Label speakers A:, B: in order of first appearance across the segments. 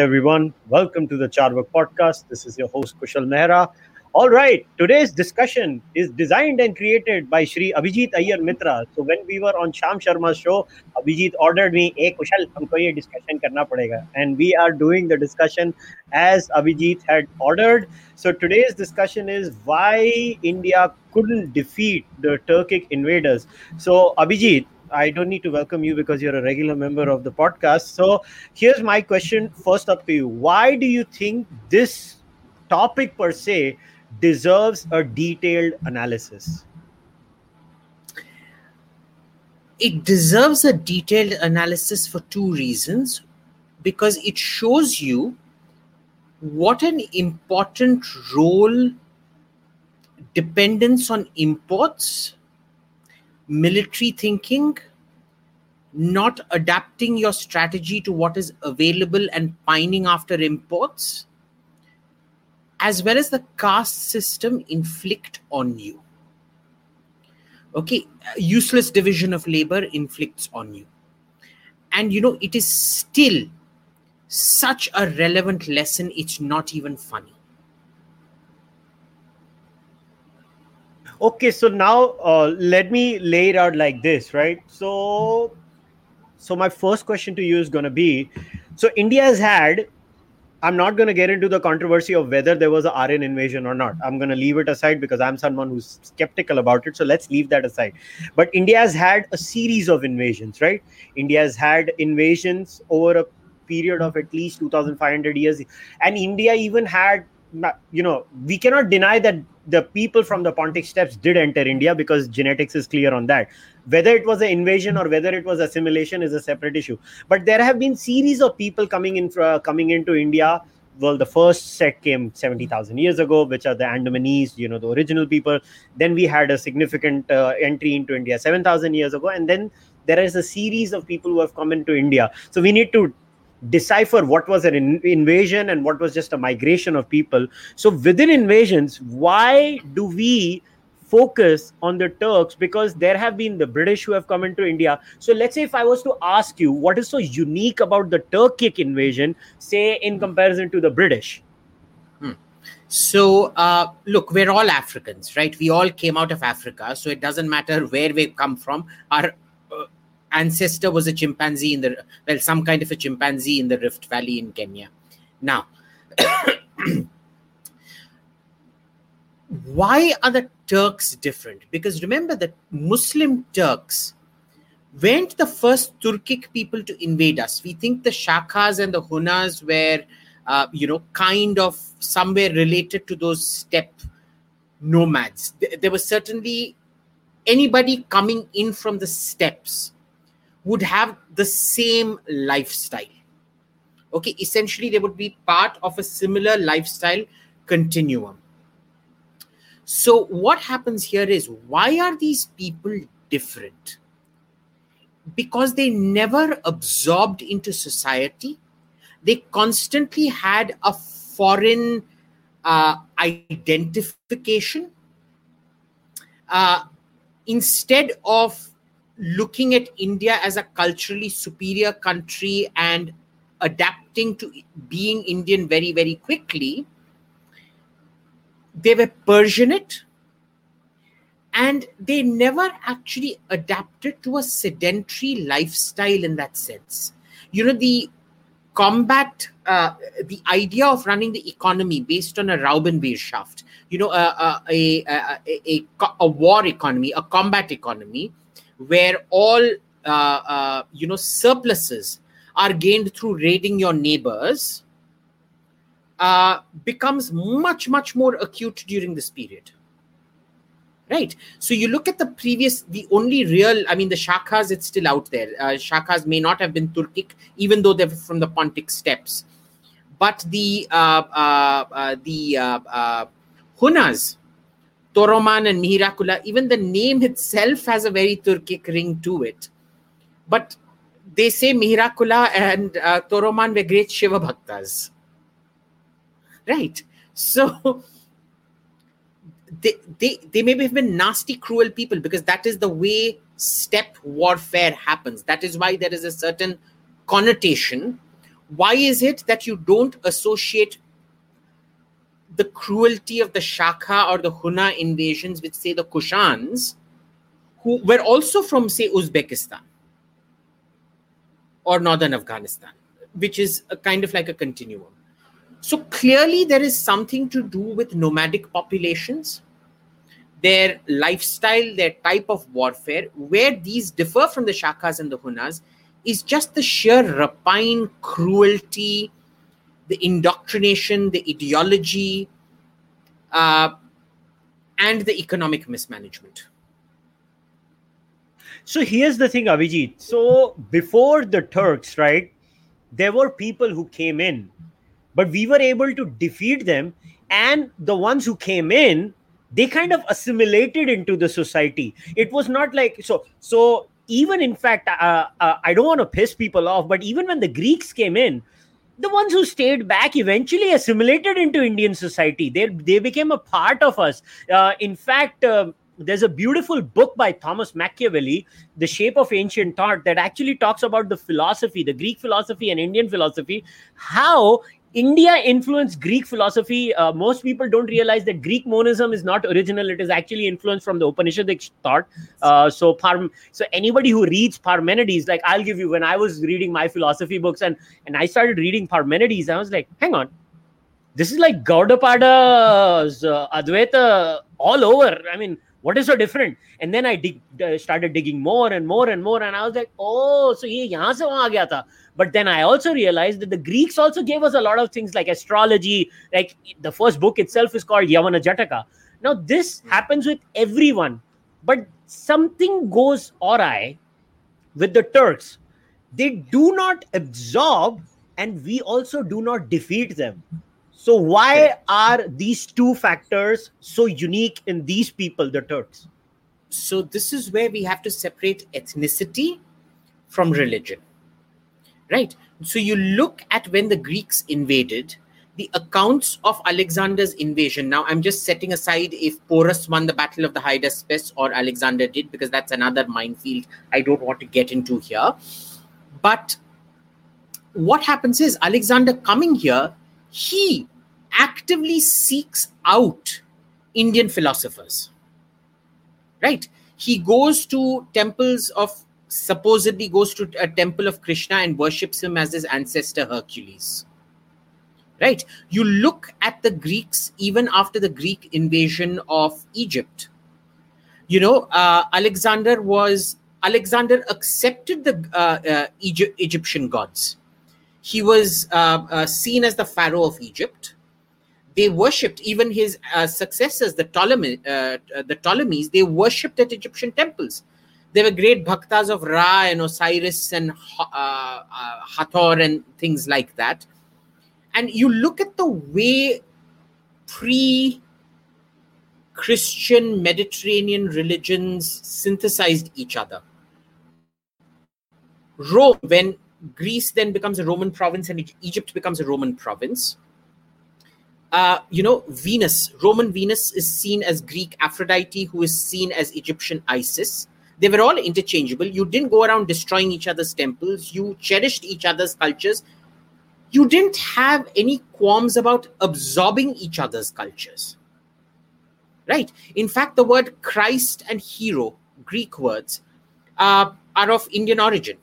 A: Everyone. Welcome to the Carvaka podcast. This is your host, Kushal Mehra. All right, today's discussion is designed and created by Shri Abhijit Iyer Mitra. So when we were on Sham Sharma's show, Abhijit ordered me, "Hey Kushal, humko ye discussion karna padega," and we are doing the discussion as Abhijit had ordered. So today's discussion is why India couldn't defeat the Turkic invaders. So Abhijit, I don't need to welcome you because you're a regular member of the podcast. So here's my question first up to you. Why do you think this topic per se deserves a detailed analysis?
B: It deserves a detailed analysis for two reasons because it shows you what an important role dependence on imports, military thinking, not adapting your strategy to what is available and pining after imports as well as the caste system inflict on you. Okay, useless division of labor inflicts on you. And you know, it is still such a relevant lesson, it's not even funny.
A: Okay, so now uh, let me lay it out like this, right? So, so my first question to you is going to be so India has had I'm not going to get into the controversy of whether there was a Aryan invasion or not. I'm going to leave it aside because I'm someone who's skeptical about it. So let's leave that aside. But India has had a series of invasions, right? India has had invasions over a period of at least 2,500 years. And India even had, you know, we cannot deny that the people from the Pontic steppes did enter India because genetics is clear on that. Whether it was an invasion or whether it was assimilation is a separate issue. But there have been series of people coming in uh, coming into India. Well, the first set came 70,000 years ago, which are the Andamanese, you know, the original people. Then we had a significant uh, entry into India 7,000 years ago. And then there is a series of people who have come into India. So we need to decipher what was an in- invasion and what was just a migration of people. So within invasions, why do we focus on the Turks? Because there have been the British who have come into India. So let's say if I was to ask you what is so unique about the Turkic invasion, say in comparison to the British.
B: Hmm. So, uh, look, we're all Africans, right? We all came out of Africa. So it doesn't matter where we come from. Our ancestor was a chimpanzee in the well some kind of a chimpanzee in the rift valley in kenya. Now why are the turks different? Because remember that muslim turks weren't the first turkic people to invade us. We think the shakas and the hunas were uh, you know kind of somewhere related to those steppe nomads. There was certainly anybody coming in from the steppes would have the same lifestyle. Okay, essentially, they would be part of a similar lifestyle continuum. So, what happens here is why are these people different? Because they never absorbed into society, they constantly had a foreign uh, identification. Uh, instead of looking at India as a culturally superior country and adapting to being Indian very, very quickly, they were Persianate and they never actually adapted to a sedentary lifestyle in that sense. You know, the combat, uh, the idea of running the economy based on a Raubenwirtschaft, you know, uh, uh, a, a, a, a, war economy, a combat economy, where all uh, uh, you know surpluses are gained through raiding your neighbors uh, becomes much much more acute during this period. Right? So you look at the previous the only real i mean the shakas it's still out there. Uh, shakas may not have been turkic even though they're from the pontic steppes. But the uh, uh, uh the uh, hunas Toroman and Mihirakula, even the name itself has a very Turkic ring to it. But they say Mihirakula and uh, Toroman were great Shiva Bhaktas. Right. So they, they, they may have been nasty, cruel people because that is the way steppe warfare happens. That is why there is a certain connotation why is it that you don't associate the cruelty of the Shaka or the Huna invasions with, say, the Kushans, who were also from, say, Uzbekistan or northern Afghanistan, which is a kind of like a continuum. So clearly, there is something to do with nomadic populations, their lifestyle, their type of warfare. Where these differ from the Shakas and the Hunas is just the sheer rapine, cruelty, the indoctrination, the ideology, uh, and the economic mismanagement.
A: So here's the thing, Abhijit. So before the Turks, right, there were people who came in, but we were able to defeat them. And the ones who came in, they kind of assimilated into the society. It was not like so. So even in fact, uh, uh, I don't want to piss people off, but even when the Greeks came in, the ones who stayed back eventually assimilated into Indian society. They they became a part of us. Uh, in fact. Um, there's a beautiful book by Thomas McEvilley, The Shape of Ancient Thought, that actually talks about the philosophy, the Greek philosophy and Indian philosophy, how India influenced Greek philosophy. Uh, most people don't realize that Greek monism is not original; it is actually influenced from the Upanishadic thought. Uh, so, Parm- so anybody who reads Parmenides, like I'll give you, when I was reading my philosophy books and and I started reading Parmenides, I was like, hang on, this is like Gaudapada's uh, Advaita all over. I mean, what is so different? And then i dig, uh, started digging more and more and more and i was like oh so ye yahan se wahan gaya tha. But then i also realized that the greeks also gave us a lot of things like astrology like the first book itself is called yavana jataka. Now this happens with everyone but something goes awry with the turks. They do not absorb and we also do not defeat them so why are these two factors so unique in these people, the Turks?
B: So this is where we have to separate ethnicity from hmm. religion. Right? So you look at when the Greeks invaded, the accounts of Alexander's invasion. Now, I'm just setting aside if Porus won the Battle of the Hydaspes or Alexander did, because that's another minefield I don't want to get into here. But what happens is Alexander coming here he actively seeks out Indian philosophers. Right? He goes to temples of, supposedly goes to a temple of Krishna and worships him as his ancestor Hercules. Right? You look at the Greeks even after the Greek invasion of Egypt. You know, uh, Alexander was, Alexander accepted the uh, uh, Egypt, Egyptian gods he was uh, uh, seen as the pharaoh of Egypt. They worshipped even his uh, successors, the Ptolemy, uh, uh, the Ptolemies. They worshipped at Egyptian temples. They were great bhaktas of Ra and Osiris and uh, Hathor and things like that. And you look at the way pre Christian Mediterranean religions synthesized each other. Rome, when Greece then becomes a Roman province and Egypt becomes a Roman province. Uh, you know, Venus, Roman Venus is seen as Greek Aphrodite, who is seen as Egyptian Isis. They were all interchangeable. You didn't go around destroying each other's temples. You cherished each other's cultures. You didn't have any qualms about absorbing each other's cultures. Right? In fact, the word Christ and hero, Greek words, uh, are of Indian origin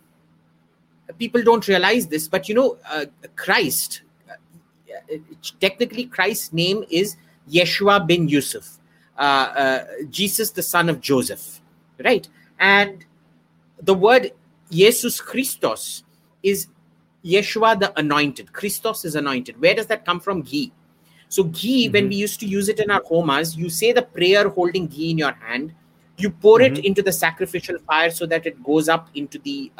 B: people don't realize this, but you know, uh, Christ, uh, technically, Christ's name is Yeshua bin Yusuf, uh, uh, Jesus, the son of Joseph, right? And the word Jesus Christos is Yeshua the anointed. Christos is anointed. Where does that come from? Ghee. So, ghee, mm-hmm. when we used to use it in our homas, you say the prayer holding ghee in your hand, you pour mm-hmm. it into the sacrificial fire so that it goes up into the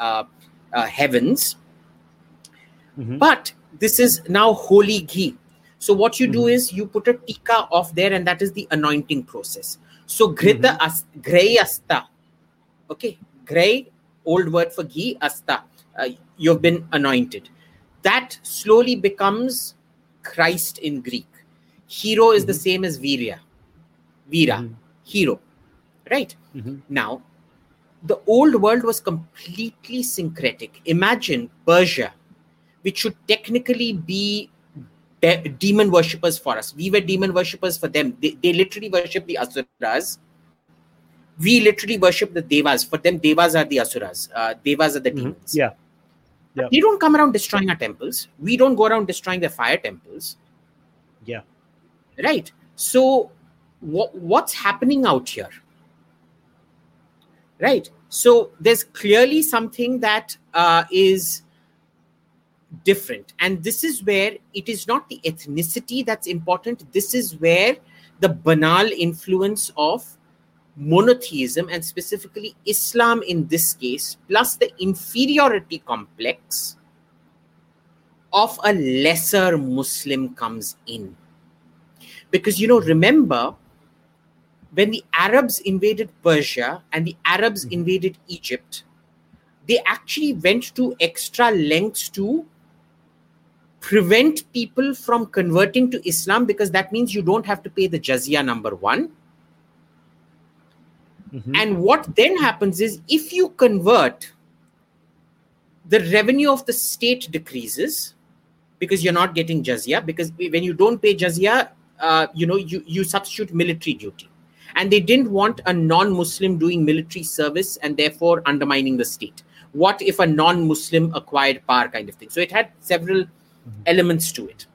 B: uh, heavens. Mm-hmm. But this is now holy ghee. So what you mm-hmm. do is you put a tika off there, and that is the anointing process. So grita mm-hmm. as grey asta. Okay, grey, old word for ghee, asta. Uh, you've been anointed. That slowly becomes Christ in Greek. Hero is the mm-hmm. same as Virya. Vira, mm-hmm. hero. Right? Mm-hmm. Now, the old world was completely syncretic. Imagine Persia, which should technically be de- demon worshippers for us. We were demon worshippers for them. They, they literally worship the asuras. We literally worship the devas. For them, devas are the asuras. Uh, devas are the
A: Mhm.
B: demons.
A: Yeah. Yeah.
B: They don't come around destroying our temples. We don't go around destroying their fire temples.
A: Yeah.
B: Right. So, what, what's happening out here? Right. So, there's clearly something that uh, is different. And this is where it is not the ethnicity that's important. This is where the banal influence of monotheism and specifically Islam in this case, plus the inferiority complex of a lesser Muslim comes in. Because, you know, remember when the Arabs invaded Persia and the Arabs
A: Mhm.
B: invaded Egypt, they actually went to extra lengths to prevent people from converting to Islam because that means you don't have to pay the jizya, number one.
A: Mhm.
B: And what then happens is if you convert, the revenue of the state decreases because you're not getting jizya. Because when you don't pay jizya, uh, you know you you substitute military duty, and they didn't want a non-Muslim doing military service and therefore undermining the state. What if a non-Muslim acquired power, kind of thing? So it had several elements to it.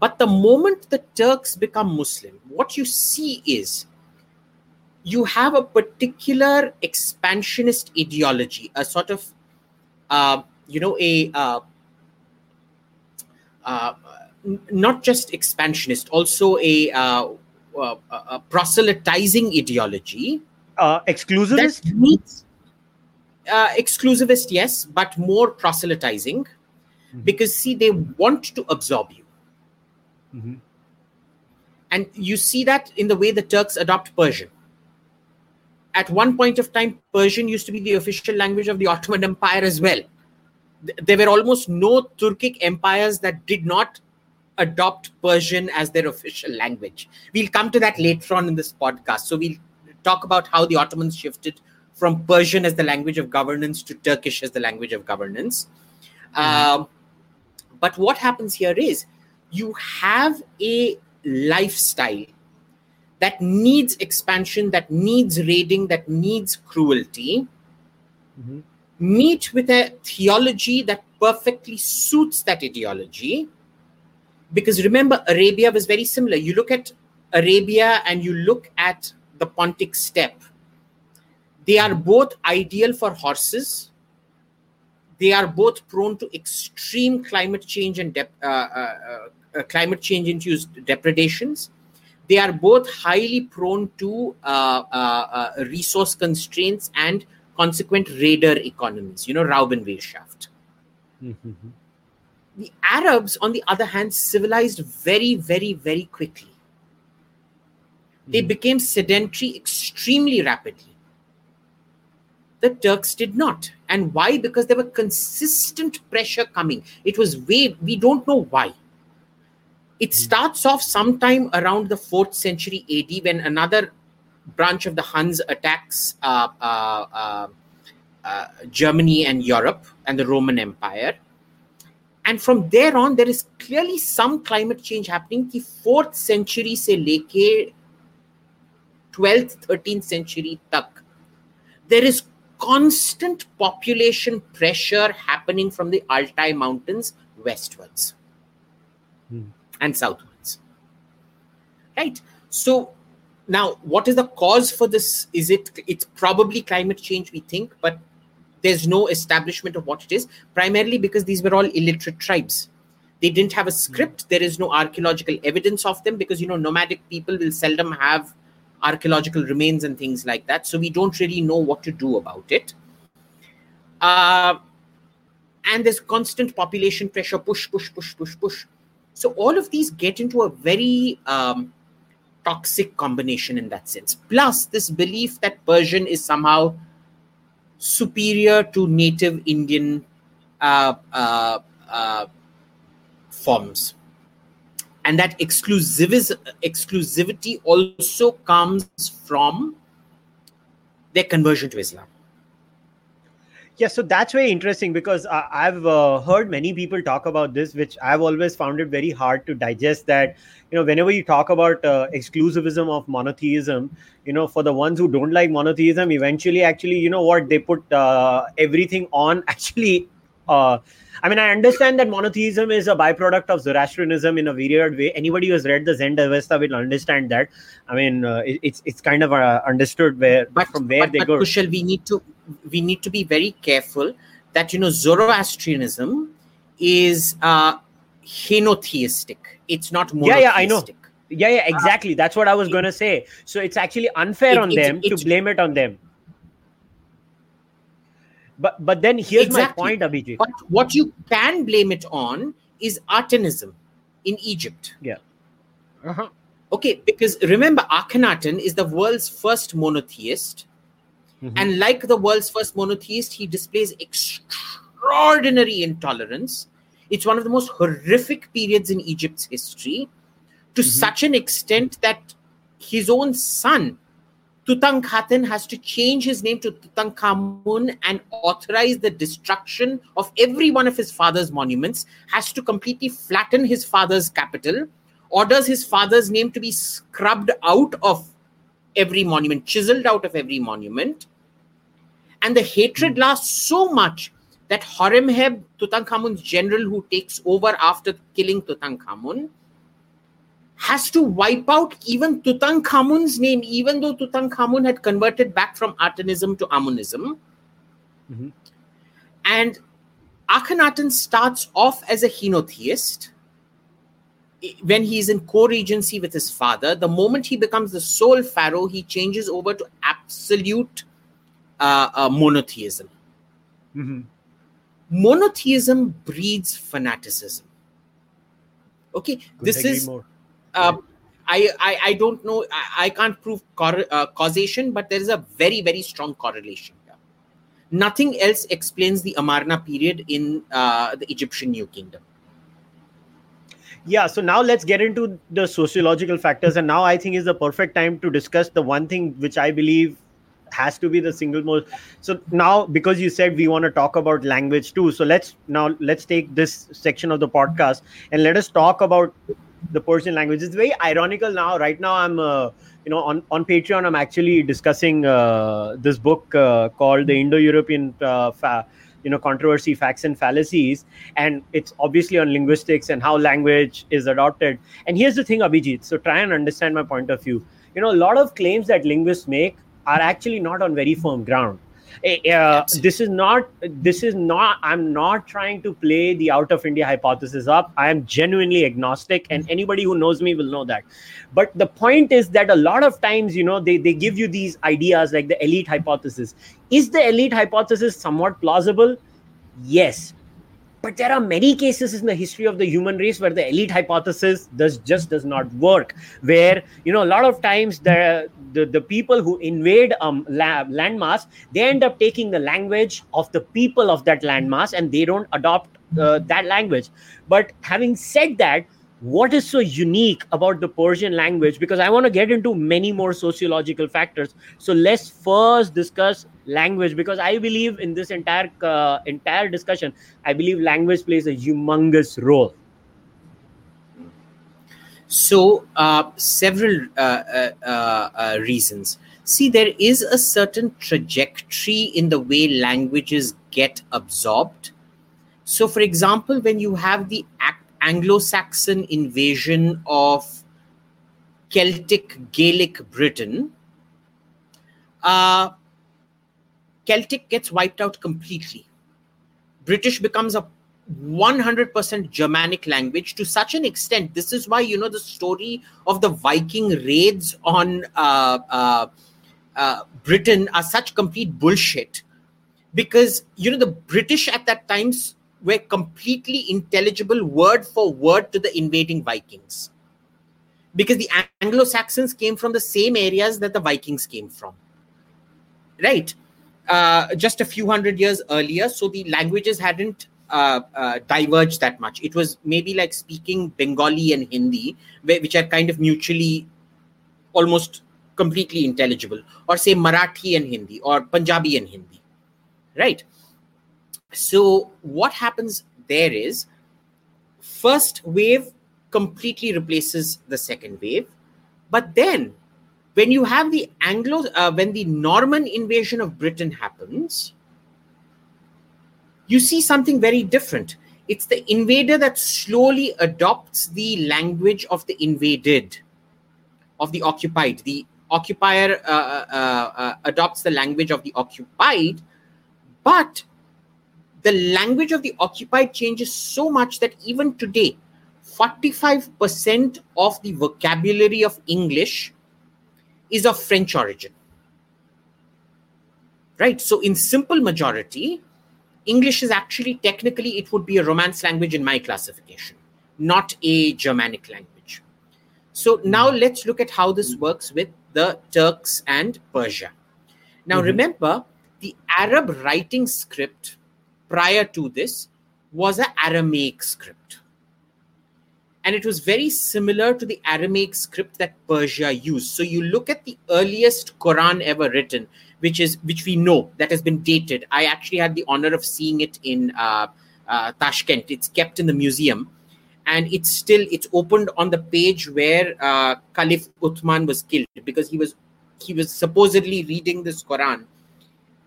B: But the moment the Turks become Muslim, what you see is you have a particular expansionist ideology, a sort of, uh, you know, a uh, uh, not just expansionist, also a, uh, uh, a proselytizing ideology
A: Uh, exclusivist.
B: uh, exclusivist, yes, but more proselytizing,
A: Mhm.
B: because see, they want to absorb you.
A: Mhm.
B: And you see that in the way the Turks adopt Persian. At one point of time, Persian used to be the official language of the Ottoman Empire as well. Th- There were almost no Turkic empires that did not adopt Persian as their official language. We'll come to that later on in this podcast. So we'll talk about how the Ottomans shifted from Persian as the language of governance to Turkish as the language of governance. Um, but what happens here is you have a lifestyle that needs expansion, that needs raiding, that needs cruelty,
A: Mhm.
B: meet with a theology that perfectly suits that ideology. Because remember, Arabia was very similar. You look at Arabia and you look at the Pontic steppe, they are both ideal for horses. They are both prone to extreme climate change and uh, uh, uh, climate change induced depredations. They are both highly prone to uh, uh, uh, resource constraints and consequent raider economies, you know, Raubenwirtschaft.
A: Mhm.
B: The Arabs, on the other hand, civilized very, very, very quickly. They
A: Mhm.
B: became sedentary extremely rapidly. The Turks did not. And why? Because there were consistent pressure coming. It was way, we don't know why. It starts off sometime around the 4th century AD when another branch of the Huns attacks uh, uh, uh, uh, Germany and Europe and the Roman Empire. And from there on, there is clearly some climate change happening. The 4th century se leke 12th, 13th century there is constant population pressure happening from the Altai Mountains westwards
A: Hmm.
B: and southwards. Right. So now, what is the cause for this? Is it? It's probably climate change, we think, but there's no establishment of what it is. Primarily because these were all illiterate tribes. They didn't have a script. There is no archaeological evidence of them because you know nomadic people will seldom have archaeological remains and things like that. So we don't really know what to do about it. Uh, and there's constant population pressure, push, push, push, push, push. So all of these get into a very um, toxic combination in that sense. Plus, this belief that Persian is somehow superior to native Indian uh, uh, uh, forms. And that exclusivis- exclusivity also comes from their conversion to Islam.
A: Yeah, so that's very interesting because I, I've uh, heard many people talk about this, which I've always found it very hard to digest. That you know, whenever you talk about uh, exclusivism of monotheism, you know, for the ones who don't like monotheism, eventually, actually, you know what, they put uh, everything on actually uh, I mean, I understand that monotheism is a byproduct of Zoroastrianism in a weird way. Anybody who has read the Zend Avesta will understand that. I mean, uh, it, it's it's kind of uh, understood where
B: but,
A: from where
B: but,
A: they
B: but
A: go.
B: Kushal, we need to we need to be very careful that you know Zoroastrianism is uh, henotheistic. It's not
A: Yeah, yeah, I know.
B: monotheistic.
A: Yeah, yeah, exactly. That's what I was going to say. So it's actually unfair
B: It-
A: on
B: it's-
A: them
B: it's-
A: to blame it on them. But but then here's
B: Exactly.
A: my point, Abhijit.
B: But what you can blame it on is Atenism in Egypt.
A: Yeah. Uh-huh.
B: Okay, because remember, Akhenaten is the world's first monotheist.
A: Mhm.
B: And like the world's first monotheist, he displays extraordinary intolerance. It's one of the most horrific periods in Egypt's history, to such an extent that his own son, Tutankhaten, has to change his name to Tutankhamun and authorize the destruction of every one of his father's monuments, has to completely flatten his father's capital, orders his father's name to be scrubbed out of every monument, chiseled out of every monument. And the hatred lasts so much that Horemheb, Tutankhamun's general who takes over after killing Tutankhamun, has to wipe out even Tutankhamun's name, even though Tutankhamun had converted back from Atenism to Amunism.
A: Mhm.
B: And Akhenaten starts off as a henotheist when he's in co-regency with his father the moment he becomes the sole pharaoh he changes over to absolute uh, uh, monotheism
A: Mhm.
B: monotheism breeds fanaticism okay
A: Couldn't
B: this is
A: more.
B: uh, I, I i don't know i, I can't prove cor- uh, causation but there is a very very strong correlation here nothing else explains the amarna period in uh, the egyptian new kingdom
A: Yeah, so now let's get into the sociological factors. And now I think is the perfect time to discuss the one thing which I believe has to be the single most. So now, because you said we want to talk about language too, so let's now let's take this section of the podcast and let us talk about the Persian language. It's very ironical now. Right now, I'm uh, you know on on Patreon. I'm actually discussing uh, this book uh, called the Indo-European uh, fa- you know controversy facts and fallacies and it's obviously on linguistics and how language is adopted and here's the thing abhijit so try and understand my point of view you know a lot of claims that linguists make are actually not on very firm ground. Eh, uh, this is not this is not i'm not trying to play the out of india hypothesis up. I am genuinely agnostic and anybody who knows me will know that. But the point is that a lot of times you know they, they give you these ideas like the elite hypothesis. Is the elite hypothesis somewhat plausible? Yes but there are many cases in the history of the human race where the elite hypothesis does just does not work where you know a lot of times the the, the people who invade um la- landmass they end up taking the language of the people of that landmass and they don't adopt uh, that language. But having said that what is so unique about the persian language because i want to get into many more sociological factors so let's first discuss language because i believe in this entire uh, entire discussion i believe language plays a humongous role
B: So, uh, several uh, uh, uh, uh, reasons. See, there is a certain trajectory in the way languages get absorbed. So, for example, when you have the Ac- Anglo Saxon invasion of Celtic Gaelic Britain, uh, Celtic gets wiped out completely. British becomes a 100% Germanic language to such an extent. This is why, you know, the story of the Viking raids on uh, uh, uh, Britain are such complete bullshit. Because, you know, the British at that time s- were completely intelligible word for word to the invading Vikings. Because the Anglo Saxons came from the same areas that the Vikings came from. Right? Uh, just a few hundred years earlier, so the languages hadn't uh, uh, diverged that much. It was maybe like speaking Bengali and Hindi, which are kind of mutually almost completely intelligible, or say Marathi and Hindi, or Punjabi and Hindi, right? So what happens there is first wave completely replaces the second wave, but then when you have the Anglo, uh, when the Norman invasion of Britain happens, you see something very different. It's the invader that slowly adopts the language of the invaded, of the occupied. The occupier uh, uh, uh, adopts the language of the occupied, but the language of the occupied changes so much that even today, 45% of the vocabulary of English is of French origin. Right? So, in simple majority, English is actually technically, it would be a Romance language in my classification, not a Germanic language. So, now hmm. let's look at how this works with the Turks and Persia. Now, mm-hmm. remember, the Arab writing script prior to this was an Aramaic script. And it was very similar to the Aramaic script that Persia used. So you look at the earliest Quran ever written, which is which we know that has been dated. I actually had the honor of seeing it in uh, uh, Tashkent. It's kept in the museum, and it's still it's opened on the page where uh, Caliph Uthman was killed because he was he was supposedly reading this Quran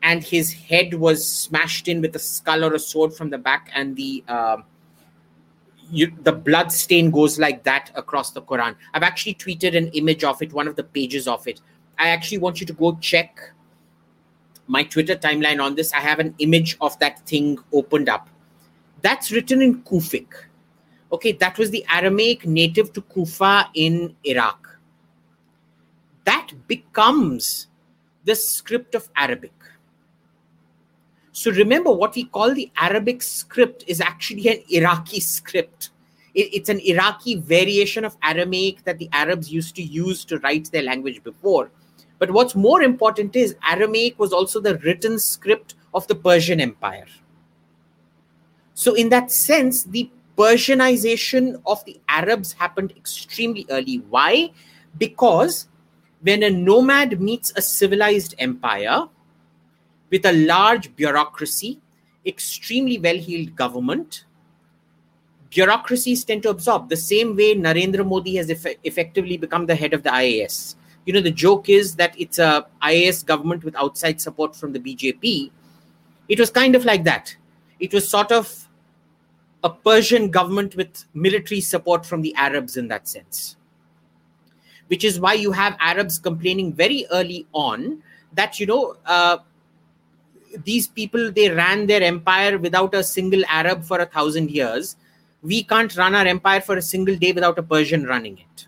B: and his head was smashed in with a skull or a sword from the back, and the uh, you, the blood stain goes like that across the Quran. I've actually tweeted an image of it, one of the pages of it. I actually want you to go check my Twitter timeline on this. I have an image of that thing opened up. That's written in Kufic. Okay, that was the Aramaic native to Kufa in Iraq. That becomes the script of Arabic. So remember, what we call the Arabic script is actually an Iraqi script. it's an Iraqi variation of Aramaic that the Arabs used to use to write their language before. But what's more important is Aramaic was also the written script of the Persian Empire. So, in that sense, the Persianization of the Arabs happened extremely early. Why? Because when a nomad meets a civilized empire, with a large bureaucracy, extremely well heeled government. Bureaucracies tend to absorb the same way Narendra Modi has eff- effectively become the head of the IAS. You know, the joke is that it's a IAS government with outside support from the BJP. It was kind of like that. It was sort of a Persian government with military support from the Arabs in that sense. Which is why you have Arabs complaining very early on that, you know, uh, these people they ran their empire without a single arab for a thousand years. We can't run our empire for a single day without a persian running it.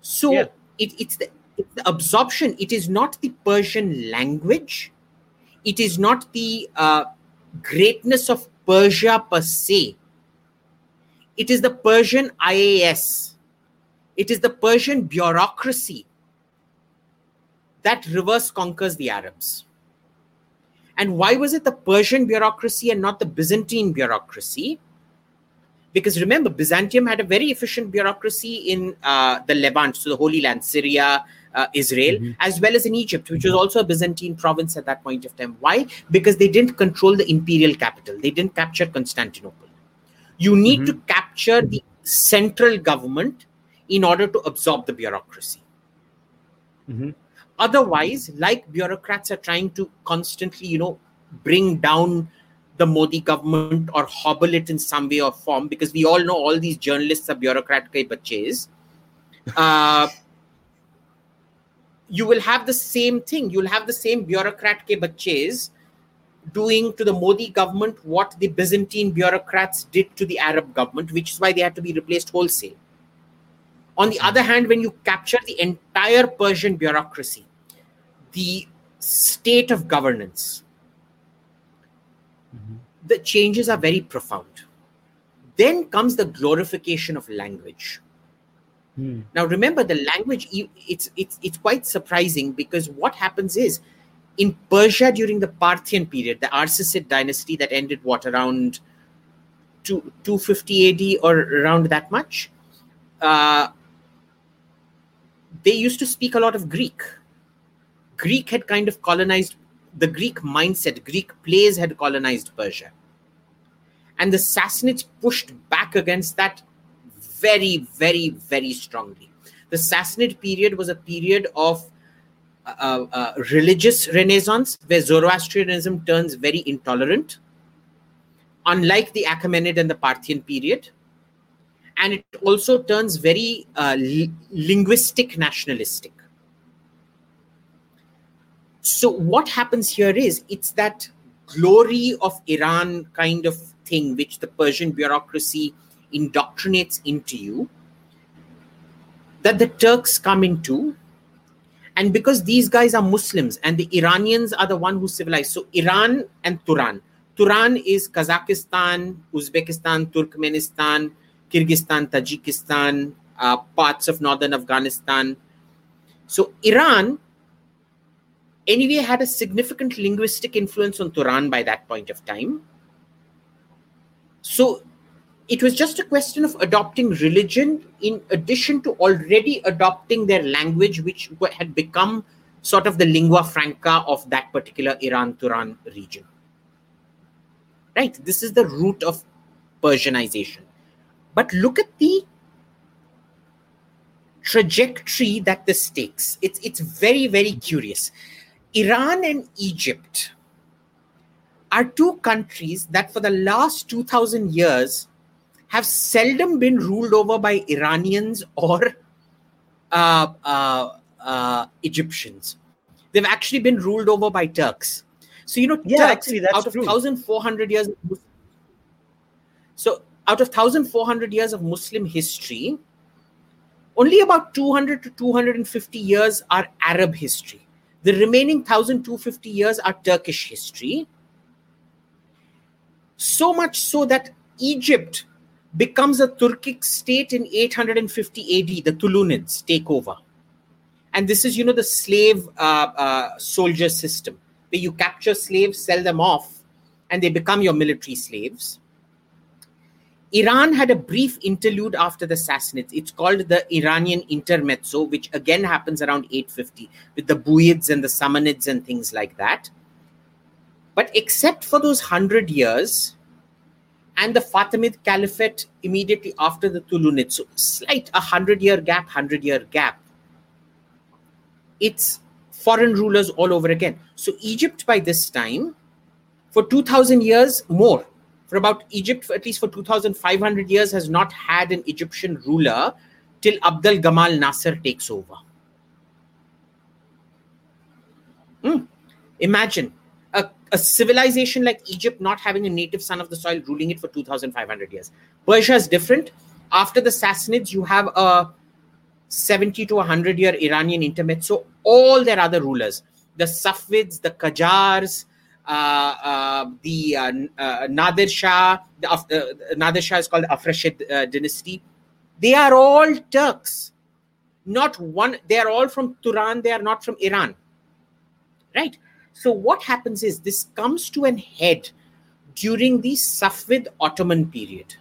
B: So yeah. it, it's, the, it's the absorption. It is not the persian language. It is not the uh, greatness of persia per se. It is the persian ias it is the persian bureaucracy that reverse conquers the arabs and why was it the Persian bureaucracy and not the Byzantine bureaucracy? Because remember, Byzantium had a very efficient bureaucracy in uh, the Levant, so the Holy Land, Syria, uh, Israel, mm-hmm. as well as in Egypt, which was also a Byzantine province at that point of time. Why? Because they didn't control the imperial capital, they didn't capture Constantinople. You need mm-hmm. to capture the central government in order to absorb the bureaucracy. Mm-hmm. Otherwise, like bureaucrats are trying to constantly, you know, bring down the Modi government or hobble it in some way or form, because we all know all these journalists are bureaucrat ke baches. Uh, you will have the same thing. You'll have the same bureaucrat ke baches doing to the Modi government what the Byzantine bureaucrats did to the Arab government, which is why they had to be replaced wholesale. On the other hand, when you capture the entire Persian bureaucracy, the state of governance, mm-hmm. the changes are very profound. Then comes the glorification of language. Hmm. Now, remember the language. It's it's it's quite surprising because what happens is in Persia during the Parthian period, the Arsacid dynasty that ended what around two, 250 AD or around that much. Uh, they used to speak a lot of Greek. Greek had kind of colonized the Greek mindset, Greek plays had colonized Persia. And the Sassanids pushed back against that very, very, very strongly. The Sassanid period was a period of uh, uh, religious renaissance where Zoroastrianism turns very intolerant, unlike the Achaemenid and the Parthian period. And it also turns very uh, li- linguistic nationalistic. So, what happens here is it's that glory of Iran kind of thing which the Persian bureaucracy indoctrinates into you that the Turks come into. And because these guys are muslims and the iranians are the one who civilized so iran and turan. Turan is kazakhstan uzbekistan turkmenistan kyrgyzstan tajikistan uh, parts of northern afghanistan. So iran anyway had a significant linguistic influence on turan by that point of time so it was just a question of adopting religion in addition to already adopting their language, which had become sort of the lingua franca of that particular Iran Turan region. Right? This is the root of Persianization. But look at the trajectory that this takes. It's, it's very, very curious. Iran and Egypt are two countries that for the last 2000 years have seldom been ruled over by Iranians or uh, uh, uh, Egyptians. They've actually been ruled over by Turks. So you know,
A: yeah,
B: Turks,
A: actually, that's
B: out of
A: true.
B: 1,400 years. So out of 1,400 years of Muslim history, only about 200 to 250 years are Arab history. The remaining 1,250 years are Turkish history. So much so that Egypt becomes a Turkic state in 850 AD. The Tulunids take over. And this is, you know, the slave uh, uh, soldier system where you capture slaves, sell them off, and they become your military slaves. Iran had a brief interlude after the Sassanids. It's called the Iranian Intermezzo, which again happens around 850 with the Buyids and the Samanids and things like that. But except for those hundred years, and the Fatimid Caliphate immediately after the Tulunids, So slight a hundred year gap, hundred year gap. It's foreign rulers all over again. So Egypt by this time, for 2,000 years more, for about Egypt, for at least for 2,500 years, has not had an Egyptian ruler till Abdel Gamal Nasser takes over. Mm. Imagine a, a civilization like Egypt not having a native son of the soil ruling it for 2,500 years. Persia is different. After the Sassanids, you have a 70 to 100 year Iranian intermezzo. All their other rulers, the Safavids, the Qajars, the uh, uh, Nadir Shah, the, uh, Nadir Shah is called the Afrashid uh, dynasty. They are all Turks. Not one, they are all from Turan, they are not from Iran. Right? So what happens is this comes to an head during the Safavid Ottoman period.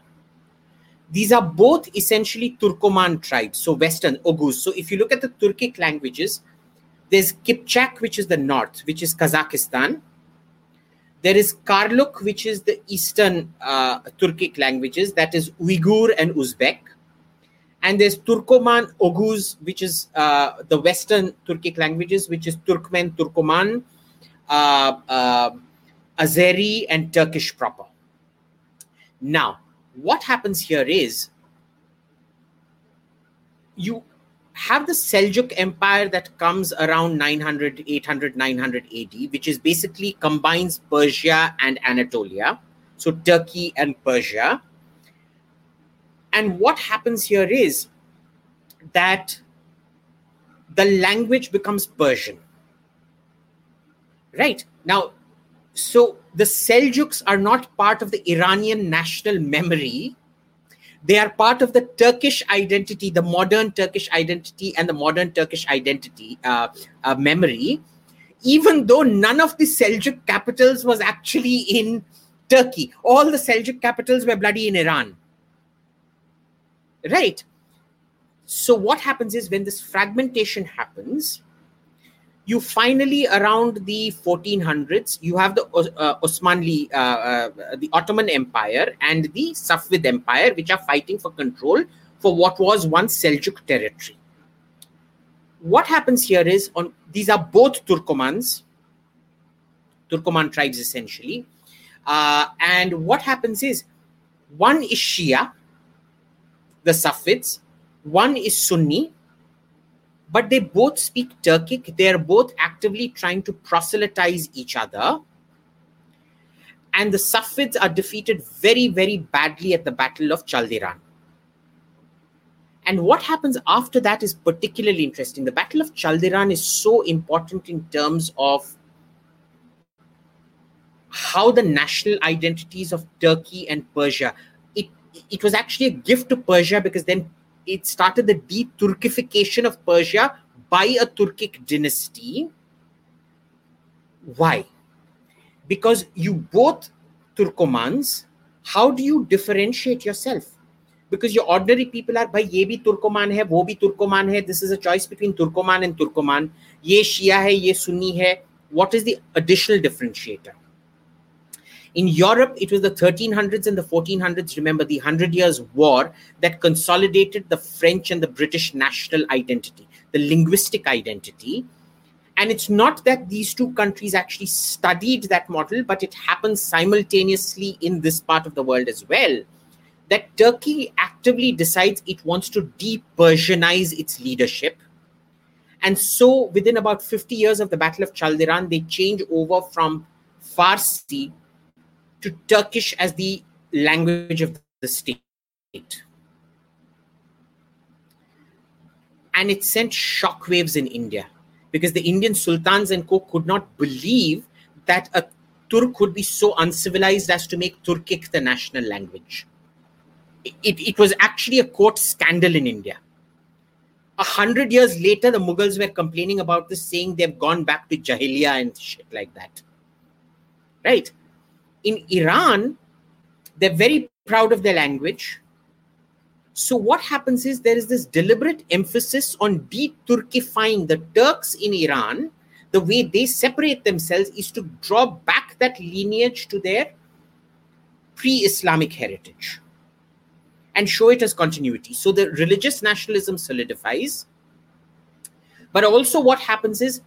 B: These are both essentially Turkoman tribes, so Western Oghuz. So if you look at the Turkic languages, there's Kipchak, which is the north, which is Kazakhstan. There is Karluk, which is the eastern uh, Turkic languages, that is Uyghur and Uzbek. And there's Turkoman Oghuz, which is uh, the western Turkic languages, which is Turkmen, Turkoman, uh, uh, Azeri, and Turkish proper. Now, what happens here is you have the Seljuk Empire that comes around 900, 800, 900 AD, which is basically combines Persia and Anatolia, so Turkey and Persia. And what happens here is that the language becomes Persian. Right now, so the Seljuks are not part of the Iranian national memory. They are part of the Turkish identity, the modern Turkish identity, and the modern Turkish identity uh, uh, memory. Even though none of the Seljuk capitals was actually in Turkey, all the Seljuk capitals were bloody in Iran. Right. So what happens is when this fragmentation happens, you finally around the 1400s you have the uh, Osmanli, uh, uh, the Ottoman Empire and the Safavid Empire, which are fighting for control for what was once Seljuk territory. What happens here is on these are both Turkomans, Turkoman tribes essentially, uh, and what happens is one is Shia, the Safavids, one is Sunni, but they both speak Turkic. They are both actively trying to proselytize each other. And the Safavids are defeated very, very badly at the Battle of Chaldiran. And what happens after that is particularly interesting. The Battle of Chaldiran is so important in terms of how the national identities of Turkey and Persia. It, it was actually a gift to Persia because then it started the de-Turkification of Persia by a Turkic dynasty. Why? Because you both Turkomans, how do you differentiate yourself? Because your ordinary people are, by ye bhi Turkoman hai, wo bhi Turkoman hai. This is a choice between Turkoman and Turkoman. Ye Shia hai, ye Sunni hai. What is the additional differentiator? In Europe, it was the 1300s and the 1400s, remember the Hundred Years' War, that consolidated the French and the British national identity, the linguistic identity. And it's not that these two countries actually studied that model, but it happens simultaneously in this part of the world as well. That Turkey actively decides it wants to de Persianize its leadership. And so, within about 50 years of the Battle of Chaldiran, they change over from Farsi to Turkish as the language of the state. And it sent shockwaves in India because the Indian sultans and co could not believe that a Turk could be so uncivilized as to make Turkic the national language. It, it was actually a court scandal in India. A hundred years later, the Mughals were complaining about this, saying they've gone back to Jahiliya and shit like that. Right? In Iran, they're very proud of their language. So, what happens is there is this deliberate emphasis on de Turkifying the Turks in Iran. The way they separate themselves is to draw back that lineage to their pre Islamic heritage and show it as continuity. So, the religious nationalism solidifies. But also, what happens is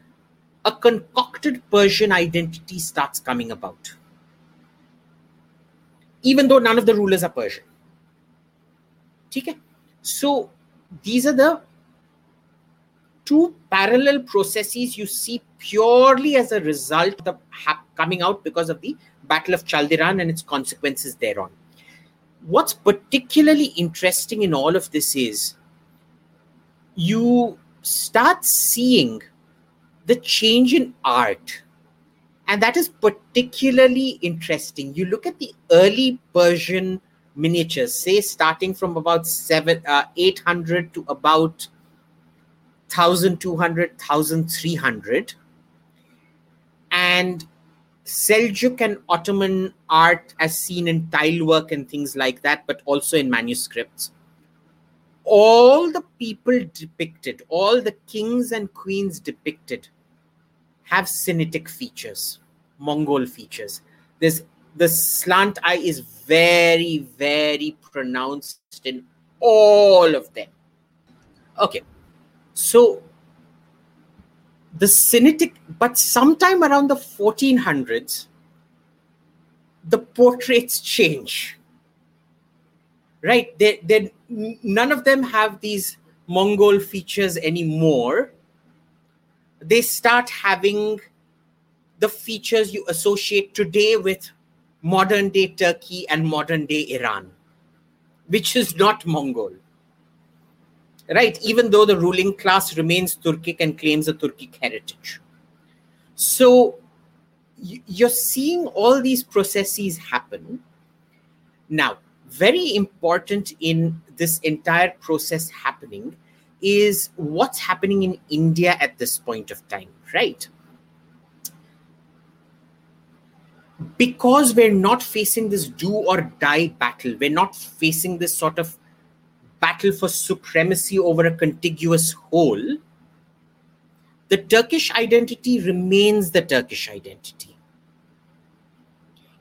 B: a concocted Persian identity starts coming about even though none of the rulers are Persian. Okay? So these are the two parallel processes you see purely as a result of coming out because of the Battle of Chaldiran and its consequences thereon. What's particularly interesting in all of this is you start seeing the change in art and that is particularly interesting. You look at the early Persian miniatures, say starting from about seven, uh, 800 to about 1200, 1300. And Seljuk and Ottoman art as seen in tile work and things like that, but also in manuscripts. All the people depicted, all the kings and queens depicted have Sinitic features, Mongol features. There's the slant eye is very, very pronounced in all of them. Okay, so the Sinitic, but sometime around the 1400s, the portraits change. Right? They, they, none of them have these Mongol features anymore they start having the features you associate today with modern day Turkey and modern day Iran, which is not Mongol. Right? Even though the ruling class remains Turkic and claims a Turkic heritage. So you're seeing all these processes happen. Now, very important in this entire process happening is what's happening in India at this point of time, right? Because we're not facing this do or die battle, we're not facing this sort of battle for supremacy over a contiguous whole, the Turkish identity remains the Turkish identity.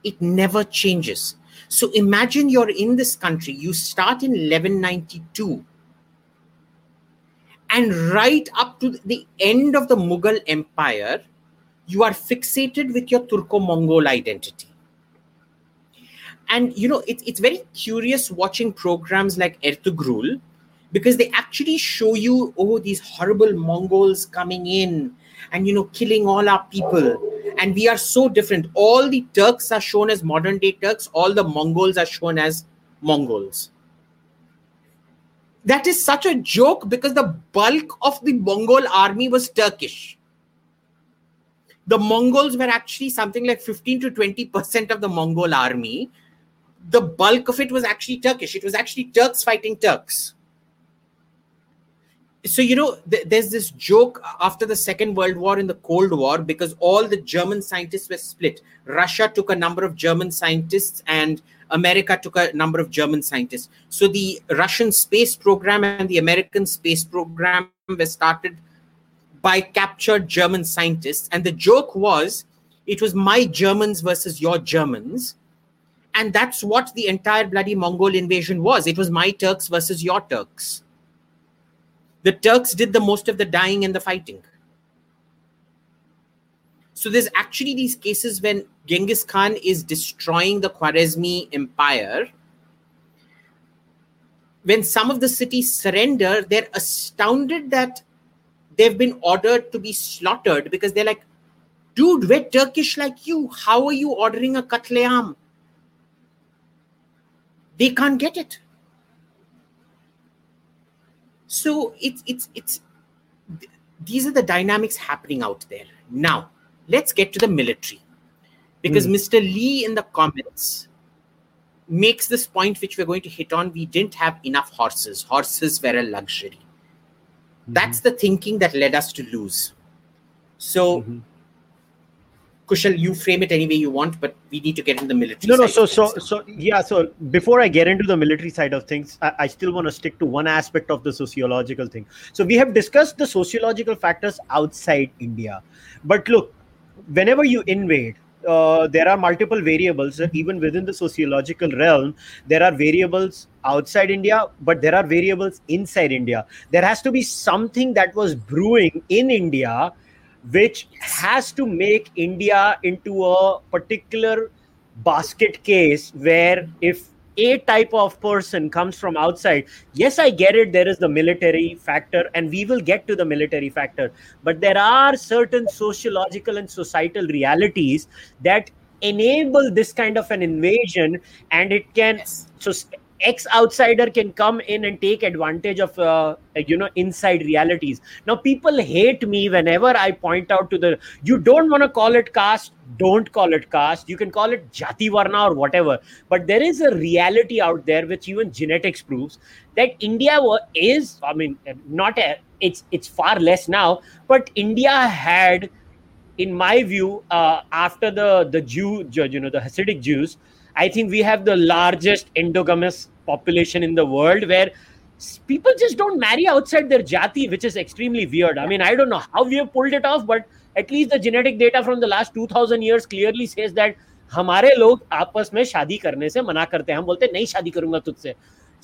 B: It never changes. So imagine you're in this country, you start in 1192, and right up to the end of the Mughal Empire, you are fixated with your Turco Mongol identity. And you know, it, it's very curious watching programs like Ertugrul because they actually show you, oh, these horrible Mongols coming in and you know, killing all our people and we are so different. All the Turks are shown as modern day Turks, all the Mongols are shown as Mongols. That is such a joke because the bulk of the Mongol army was Turkish. The Mongols were actually something like 15 to 20% of the Mongol army. The bulk of it was actually Turkish. It was actually Turks fighting Turks so you know th- there's this joke after the second world war in the cold war because all the german scientists were split russia took a number of german scientists and america took a number of german scientists. So the russian space program and the american space program were started by captured german scientists. And the joke was it was my germans versus your germans. And that's what the entire bloody mongol invasion was. It was my turks versus your turks. The Turks did the most of the dying and the fighting. So there's actually these cases when Genghis Khan is destroying the Khwarezmi Empire. When some of the cities surrender, they're astounded that they've been ordered to be slaughtered because they're like, dude, we're Turkish like you. How are you ordering a katleam? They can't get it so it's it's it's these are the dynamics happening out there now let's get to the military because mm. mr lee in the comments makes this point which we're going to hit on we didn't have enough horses horses were a luxury mm-hmm. that's the thinking that led us to lose so mm-hmm. Kushal, you frame it any way you want, but we need to get into the military.
A: No, no. So, so, so, yeah. So, before I get into the military side of things, I, I still want to stick to one aspect of the sociological thing. So, we have discussed the sociological factors outside India, but look, whenever you invade, uh, there are multiple variables even within the sociological realm there are variables outside india but there are variables inside india. There has to be something that was brewing in india which has to make India into a particular basket case where if a type of person comes from outside yes i get it there is the military factor and we will get to the military factor but there are certain sociological and societal realities that enable this kind of an invasion and it can yes. so ex outsider can come in and take advantage of uh, you know inside realities. Now people hate me whenever i point out to the you don't want to call it caste don't call it caste. You can call it jati varna or whatever. But there is a reality out there which even genetics proves that india is i mean not a, it's it's far less now but india had in my view uh, after the the jew you know the hasidic jews I think we have the largest endogamous population in the world where people just don't marry outside their jati, which is extremely weird. I mean, I don't know how we have pulled it off, but at least the genetic data from the last 2000 years clearly says that हमारे लोग आपस में शादी करने से मना करते हैं हम बोलते नहीं शादी करूंगा तुझसे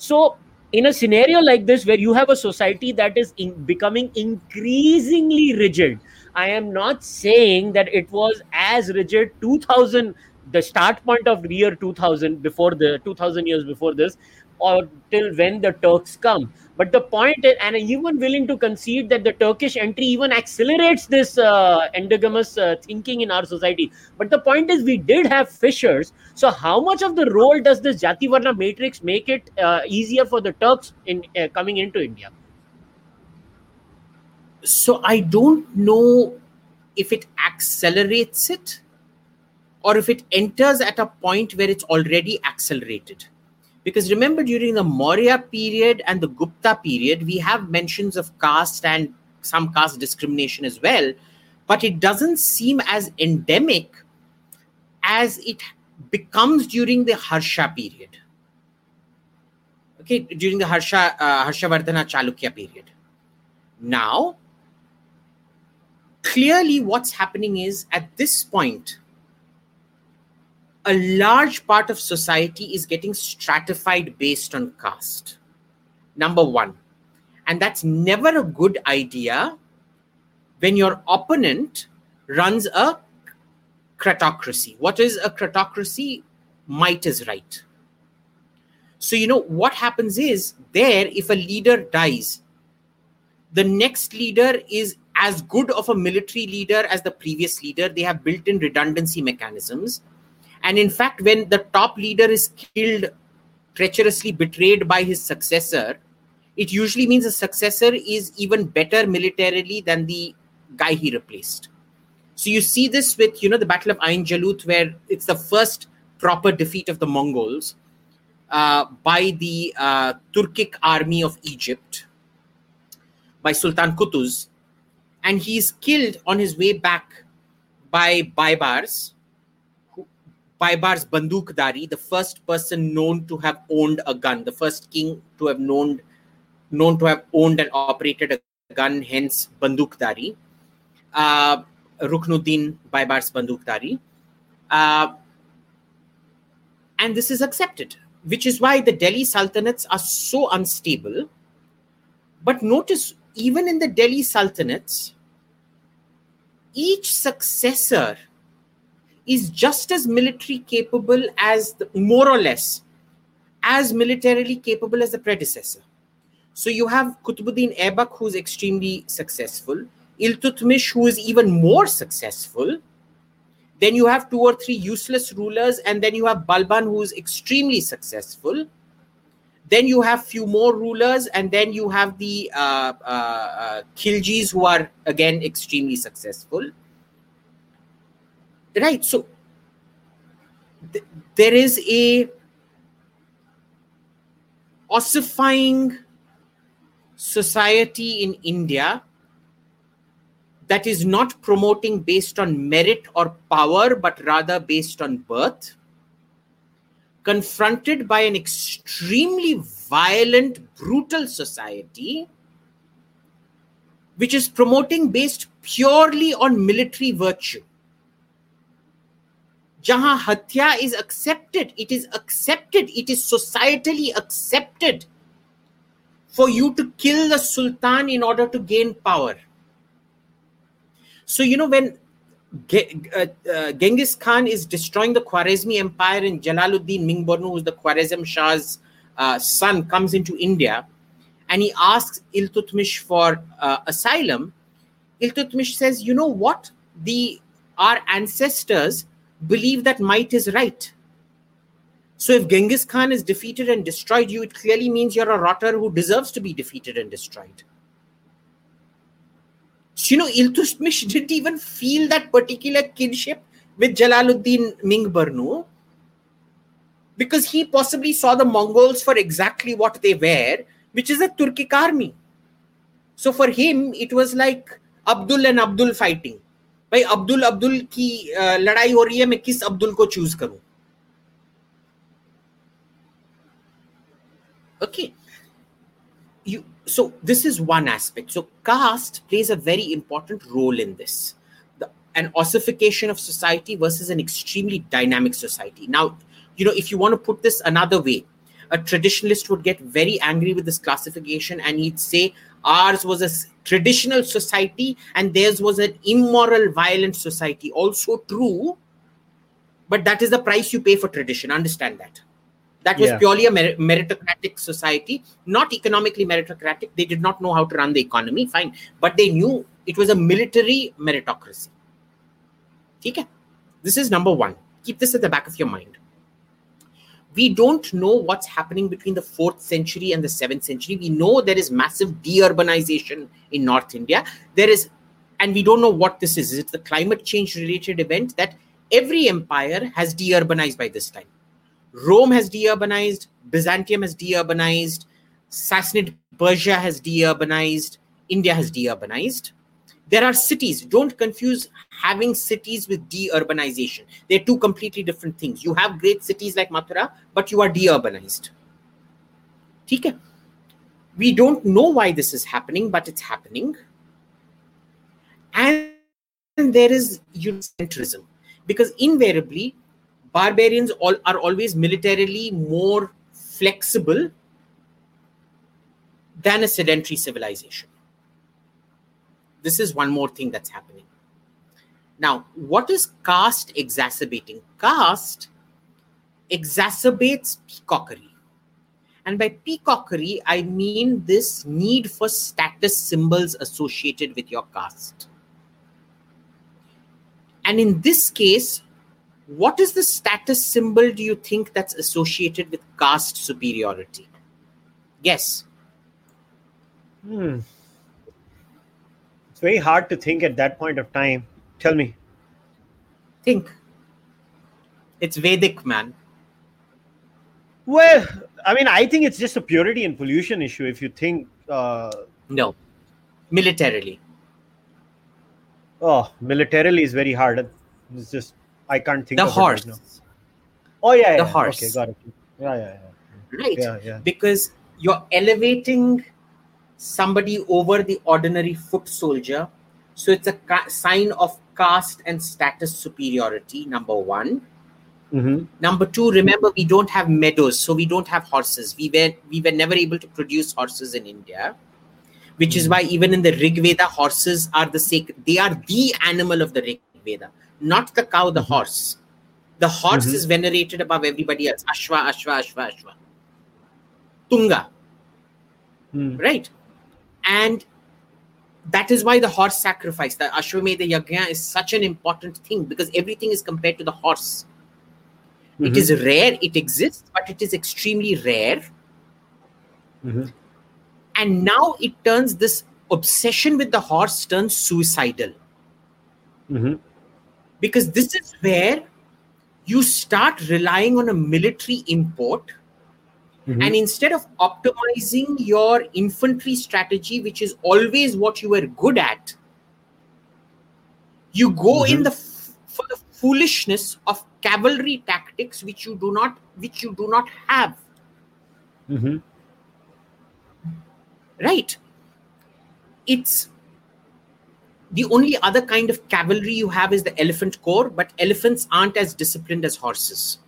A: सो in a scenario like this where you have a society that is in becoming increasingly rigid i am not saying that it was as rigid 2000 the start point of year 2000 before the 2000 years before this or till when the turks come. But the point is and i'm even willing to concede that the turkish entry even accelerates this uh, endogamous uh, thinking in our society. But the point is we did have fissures. So how much of the role does this jati varna matrix make it uh, easier for the turks in uh, coming into india?
B: So i don't know if it accelerates it or if it enters at a point where it's already accelerated. Because remember, during the Maurya period and the Gupta period, we have mentions of caste and some caste discrimination as well, but it doesn't seem as endemic as it becomes during the Harsha period. Okay, during the Harsha uh, Harshavardhana Chalukya period. Now, clearly what's happening is at this point a large part of society is getting stratified based on caste. Number 1 and that's never a good idea when your opponent runs a cratocracy what is a cratocracy might is right. So you know what happens is there if a leader dies the next leader is as good of a military leader as the previous leader. They have built in redundancy mechanisms. And in fact, when the top leader is killed, treacherously betrayed by his successor, it usually means the successor is even better militarily than the guy he replaced. So you see this with, you know, the Battle of Ain Jalut, where it's the first proper defeat of the Mongols uh, by the uh, Turkic army of Egypt, by Sultan Qutuz and he's killed on his way back by Baibars, Baibars Bandukdari, the first person known to have owned a gun, the first king to have known known to have owned and operated a gun, hence Bandukdari. Uh, Ruknuddin Baibars Bandukdari. Uh, and this is accepted, which is why the Delhi Sultanates are so unstable. But notice, even in the Delhi Sultanates, each successor is just as military capable as the, more or less as militarily capable as the predecessor. So you have Qutbuddin Aibak, who's extremely successful, Iltutmish, who is even more successful. Then you have two or three useless rulers, and then you have Balban, who is extremely successful. Then you have few more rulers, and then you have the uh, uh, uh, Khiljis, who are again extremely successful. Right. So th- there is a ossifying society in India that is not promoting based on merit or power, but rather based on birth confronted by an extremely violent, brutal society, which is promoting based purely on military virtue. Is accepted, it is accepted, it is societally accepted for you to kill the Sultan in order to gain power. So, you know, when uh, uh, Genghis Khan is destroying the Khwarezmi Empire, and Jalaluddin Mingbornu, who's the Khwarezm Shah's uh, son, comes into India, and he asks Iltutmish for asylum. Iltutmish says, "You know what? The our ancestors believe that might is right. So if Genghis Khan is defeated and destroyed, you it clearly means you're a rotter who deserves to be defeated and destroyed." So, you know, Iltutmish didn't even feel that particular kinship with Jalaluddin Mingburnu because he possibly saw the Mongols for exactly what they were, which is a Turkic army. So for him, it was like Abdul and Abdul fighting. भाई अब्दुल अब्दुल की लड़ाई हो रही है मैं किस अब्दुल को choose करूं okay you so this is one aspect so caste plays a very important role in this the, an ossification of society versus an extremely dynamic society now you know if you want to put this another way a traditionalist would get very angry with this classification and he'd say ours was a traditional society and theirs was an immoral violent society also true but that is the price you pay for tradition understand that that was yeah. purely a mer- meritocratic society, not economically meritocratic. They did not know how to run the economy, fine. But they knew it was a military meritocracy. Okay? This is number one. Keep this at the back of your mind. We don't know what's happening between the fourth century and the seventh century. We know there is massive de-urbanization in North India. There is, and we don't know what this is. Is it the climate change related event that every empire has de-urbanized by this time? Rome has deurbanized, Byzantium has deurbanized, Sassanid Persia has deurbanized, India has deurbanized. There are cities. Don't confuse having cities with deurbanization. They're two completely different things. You have great cities like Mathura, but you are deurbanized. Okay. We don't know why this is happening, but it's happening. And there is Eurocentrism, because invariably barbarians all are always militarily more flexible than a sedentary civilization. This is one more thing that's happening. Now, what is caste exacerbating? Caste exacerbates peacockery. And by peacockery, I mean this need for status symbols associated with your caste. And in this case, what is the status symbol do you think that's associated with caste superiority? Yes.
A: Hmm. Very hard to think at that point of time. Tell me.
B: Think. It's Vedic, man.
A: Well, I mean, I think it's just a purity and pollution issue. If you think, uh,
B: No. Militarily.
A: oh, militarily is very hard. It's just I can't think
B: The
A: of
B: horse.
A: it right. Oh yeah,
B: The
A: yeah.
B: horse.
A: Okay, got it. Yeah, yeah, yeah. Right. yeah, yeah.
B: Because you're elevating somebody over the ordinary foot soldier. So it's a ca- sign of caste and status superiority, number one.
A: Mm-hmm.
B: Number two, remember we don't have meadows, so we don't have horses. We were we were never able to produce horses in India, which is why even in the Rig Veda, horses are the sacred. They are the animal of the Rig Veda, not the cow, the
A: Mhm.
B: horse. The horse
A: Mhm.
B: is venerated above everybody else. Ashwa, Ashwa, Ashwa, Ashwa. Tunga,
A: Mm.
B: right? And that is why the horse sacrifice, the Ashwamedha Yagna, is such an important thing because everything is compared to the horse. It
A: Mhm.
B: is rare, it exists, but it is extremely rare.
A: Mhm.
B: And now it turns this obsession with the horse turns suicidal
A: Mhm.
B: because this is where you start relying on a military import.
A: Mhm.
B: And instead of optimizing your infantry strategy, which is always what you were good at, you go in
A: Mhm.
B: the f- for the foolishness of cavalry tactics, which you do not, which you do not have.
A: Mhm.
B: right it's the only other kind of cavalry you have is the elephant corps but elephants aren't as disciplined as horses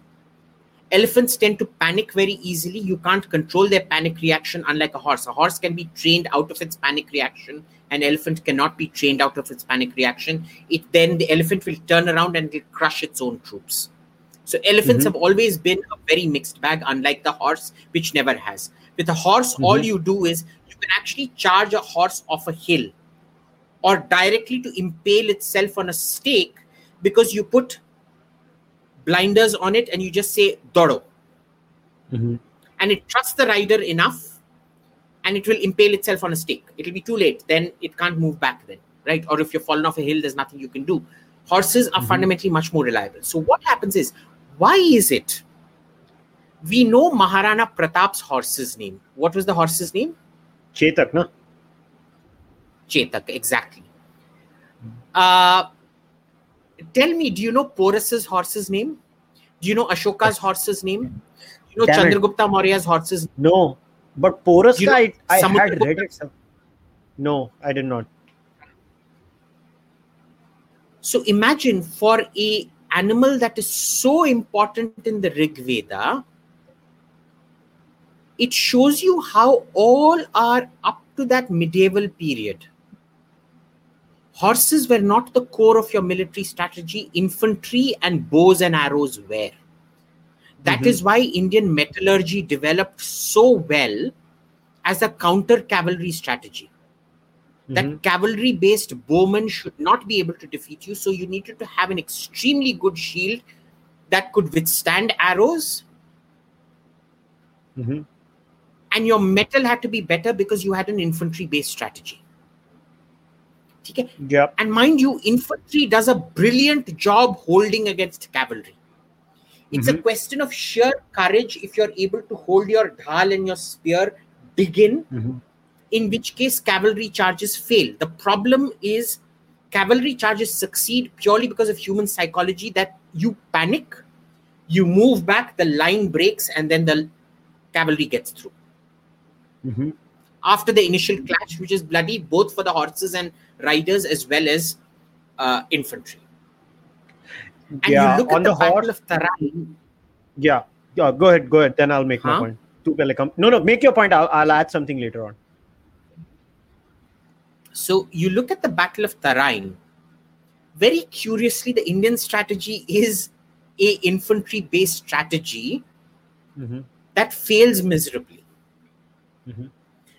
B: elephants tend to panic very easily. You can't control their panic reaction unlike a horse. A horse can be trained out of its panic reaction an elephant cannot be trained out of its panic reaction. It then the elephant will turn around and will crush its own troops. So elephants
A: Mhm.
B: have always been a very mixed bag unlike the horse which never has. With a horse all
A: Mhm.
B: you do is you can actually charge a horse off a hill or directly to impale itself on a stake because you put blinders on it and you just say doro
A: Mhm.
B: and it trusts the rider enough and it will impale itself on a stake it'll be too late then it can't move back then right or if you're fallen off a hill there's nothing you can do horses are
A: Mhm.
B: fundamentally much more reliable so what happens is why is it we know maharana pratap's horse's name what was the horse's name
A: Chetak, no?
B: Chetak, exactly. Uh, tell me, do you know Porus's horse's name? Do you know Ashoka's horse's name? Do you know
A: Damn it.
B: Chandragupta Maurya's horse's
A: No, but Porus,
B: You know,
A: I, I had read it. some- No, I did not.
B: So imagine for a animal that is so important in the Rig Veda, it shows you how all are up to that medieval period. Horses were not the core of your military strategy, infantry and bows and arrows were. That
A: Mhm.
B: is why Indian metallurgy developed so well as a counter cavalry strategy that
A: Mhm.
B: cavalry based bowmen should not be able to defeat you. So you needed to have an extremely good shield that could withstand arrows,
A: Mhm.
B: and your metal had to be better because you had an infantry based strategy.
A: Yep.
B: And mind you, infantry does a brilliant job holding against cavalry. It's a
A: Mhm.
B: question of sheer courage if you're able to hold your dhal and your spear begin
A: Mhm.
B: in which case cavalry charges fail. The problem is cavalry charges succeed purely because of human psychology that you panic, you move back, the line breaks, and then the cavalry gets through.
A: Mhm.
B: After the initial clash, which is bloody both for the horses and riders as well as uh, infantry. And
A: yeah,
B: you look
A: on
B: at the,
A: the
B: Battle
A: horse.
B: of Tarain.
A: Yeah, yeah. Go ahead, go ahead. Then I'll make my point. Tu pehle come. No, no. Make your point. I'll, I'll add something later on.
B: So you look at the Battle of Tarain. Very curiously, the Indian strategy is a infantry-based strategy
A: Mhm.
B: that fails miserably.
A: Mhm.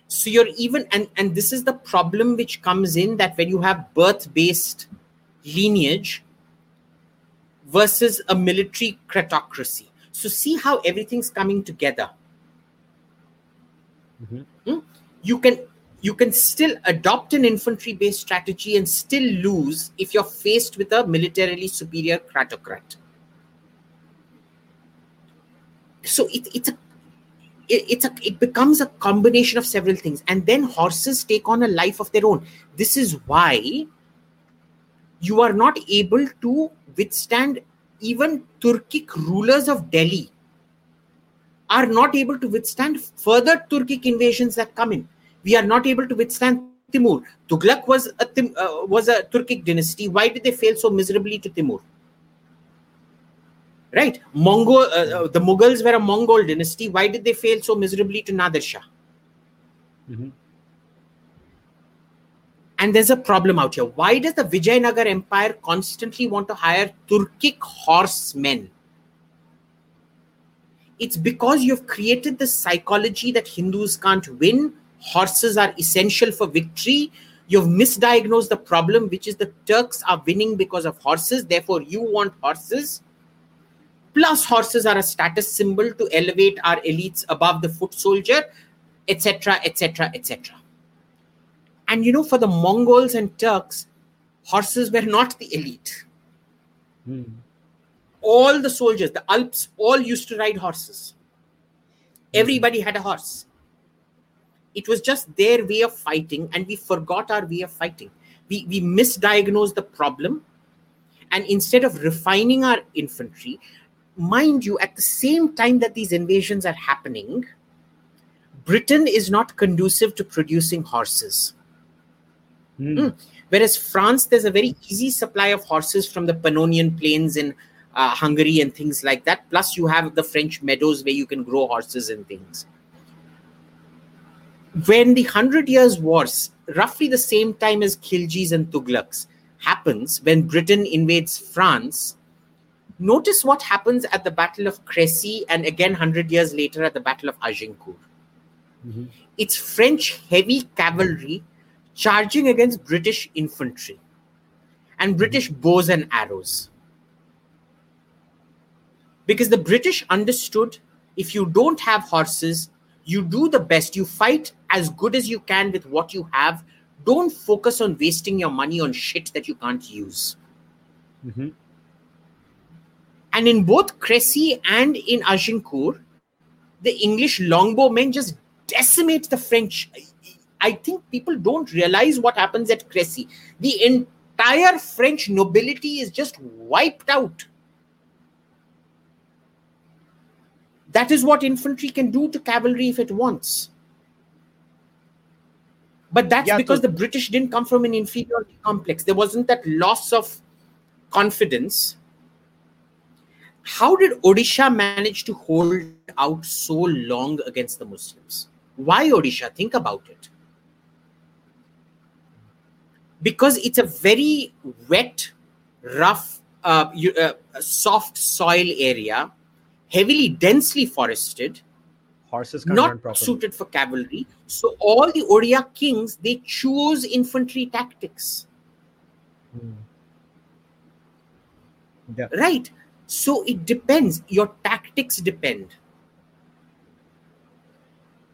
B: So you're even, and and this is the problem which comes in that when you have birth-based lineage versus a military cratocracy. So see how everything's coming together.
A: Mhm.
B: Hmm? You can you can still adopt an infantry-based strategy and still lose if you're faced with a militarily superior cratocrat. So it, it's a it, it's a it becomes a combination of several things. And then horses take on a life of their own. This is why you are not able to withstand even turkic rulers of delhi are not able to withstand further turkic invasions that come in. We are not able to withstand timur. Tughlaq was a uh, was a turkic dynasty. Why did they fail so miserably to timur right? Mongol uh, uh, the mughals were a mongol dynasty. Why did they fail so miserably to nadir shah?
A: Mhm.
B: and there's a problem out here. Why does the vijayanagar empire constantly want to hire turkic horsemen? It's because you've created the psychology that hindus can't win. Horses are essential for victory. You've misdiagnosed the problem which is the turks are winning because of horses. Therefore you want horses plus horses are a status symbol to elevate our elites above the foot soldier etc etc etc and you know for the mongols and turks horses were not the elite.
A: Mhm.
B: all the soldiers the alps all used to ride horses. Everybody had a horse. It was just their way of fighting and we forgot our way of fighting. We, we misdiagnosed the problem and instead of refining our infantry mind you at the same time that these invasions are happening britain is not conducive to producing horses
A: Mhm.
B: Whereas France, there's a very easy supply of horses from the Pannonian plains in uh, Hungary and things like that. Plus, you have the French meadows where you can grow horses and things. When the Hundred Years' Wars, roughly the same time as Khiljis and Tughlaqs, happens, when Britain invades France, notice what happens at the Battle of Crécy and again 100 years later at the Battle of Agincourt
A: Mhm.
B: it's French heavy cavalry charging against British infantry and British bows and arrows. Because the British understood if you don't have horses, you do the best, you fight as good as you can with what you have. Don't focus on wasting your money on shit that you can't use.
A: Mhm.
B: And in both Crécy and in Agincourt, the English longbowmen just decimate the French. I think people don't realize what happens at Crécy. The entire French nobility is just wiped out. That is what infantry can do to cavalry if it wants. But that's
A: Yeah,
B: because the British didn't come from an inferiority complex. There wasn't that loss of confidence. How did Odisha manage to hold out so long against the Muslims? Why Odisha? Think about it. Because it's a very wet, rough, uh, you, uh, soft soil area, heavily, densely forested,
A: Horses
B: not suited for cavalry. So all the Odia kings they choose infantry tactics.
A: Yeah.
B: Right. So it depends. Your tactics depend.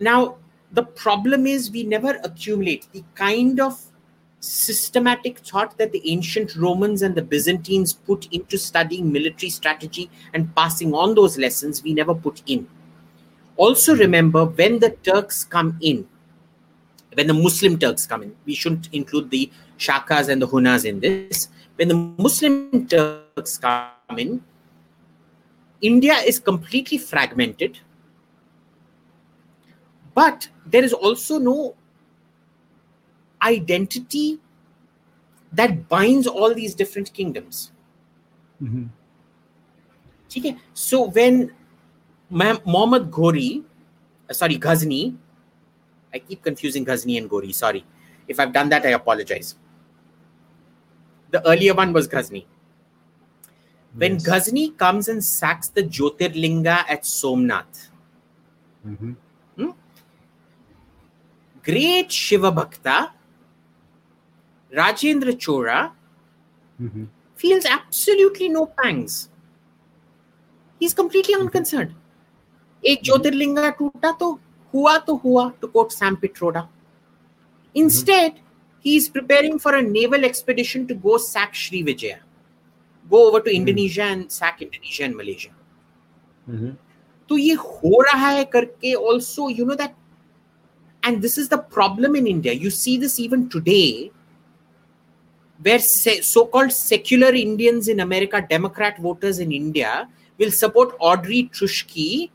B: Now, the problem is we never accumulate the kind of systematic thought that the ancient Romans and the Byzantines put into studying military strategy and passing on those lessons, we never put in. Also, remember when the Turks come in, when the Muslim Turks come in, we shouldn't include the Shakas and the Hunas in this. When the Muslim Turks come in, India is completely fragmented, but there is also no identity that binds all these different kingdoms.
A: Mhm.
B: Okay. So when Ma- Muhammad Ghori, uh, sorry, Ghazni, I keep confusing Ghazni and Ghori, sorry. If I've done that, I apologize. The earlier one was Ghazni when
A: yes.
B: Ghazni comes and sacks the Jyotirlinga at Somnath,
A: mm-hmm. hmm?
B: great Shiva Bhakta, Rajendra Chola,
A: mm-hmm.
B: feels absolutely no pangs. He's completely mm-hmm. unconcerned. एक ज्योतिर्लिंगा टूटा तो हुआ तो हुआ to quote Sam Pitroda instead he is preparing for a naval expedition to go sack Sri Vijaya go over to hmm. Indonesia and sack Indonesia and Malaysia.
A: Mm-hmm.
B: So, ये हो also you know that and this is the problem in India. You see this even today, where so called secular Indians in America, Democrat voters in India, will support Audrey Truschke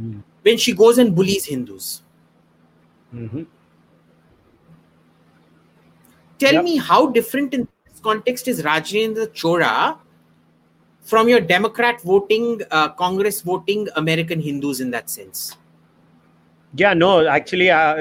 A: mm.
B: when she goes and bullies Hindus.
A: Mm-hmm.
B: Tell
A: yep.
B: me how different in context is Rajendra Chola from your Democrat voting, uh, Congress voting American Hindus in that sense?
A: Yeah, no, actually, uh,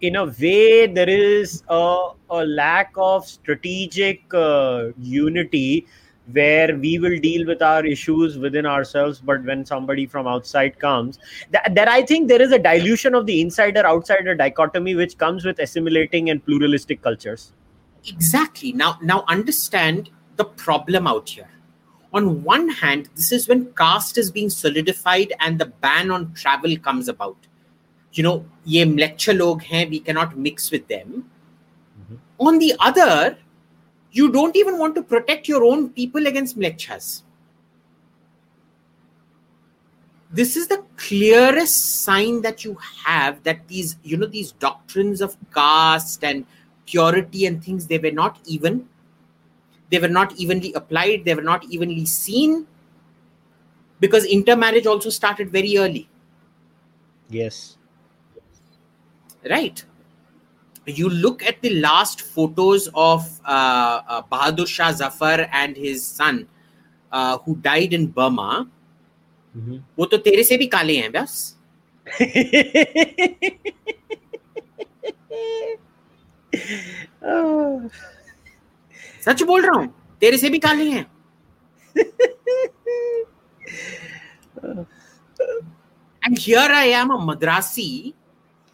A: in a way, there is a, a lack of strategic uh, unity where we will deal with our issues within ourselves. But when somebody from outside comes, that, that I think there is a dilution of the insider outsider dichotomy which comes with assimilating and pluralistic cultures.
B: Exactly. Now now understand the problem out here. On one hand this is when caste is being solidified and the ban on travel comes about. You know ye mleccha log hain we cannot mix with them. Mm-hmm. On the other you don't even want to protect your own people against mlechas this is the clearest sign that you have that these you know these doctrines of caste and purity and things they were not even they were not evenly applied they were not evenly seen because intermarriage also started very early
A: Yes.
B: right you look at the last photos of uh, uh, bahadur shah zafar and his son uh, who died in burma
A: Mhm.
B: वो तो तेरे से भी काले हैं बस
A: Oh.
B: सच बोल रहा हूँ, तेरे से भी काली है। And here I am a Madrasi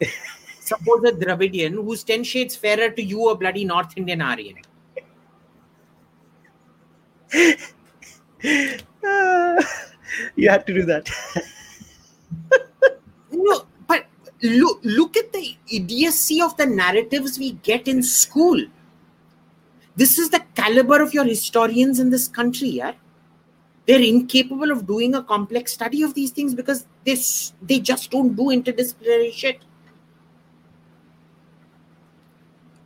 B: suppose a Dravidian who's ten shades fair to you a bloody North Indian Aryan
A: you have to do that.
B: Look, look at the idiocy of the narratives we get in school. This is the caliber of your historians in this country, yeah? They're incapable of doing a complex study of these things because they, they just don't do interdisciplinary shit.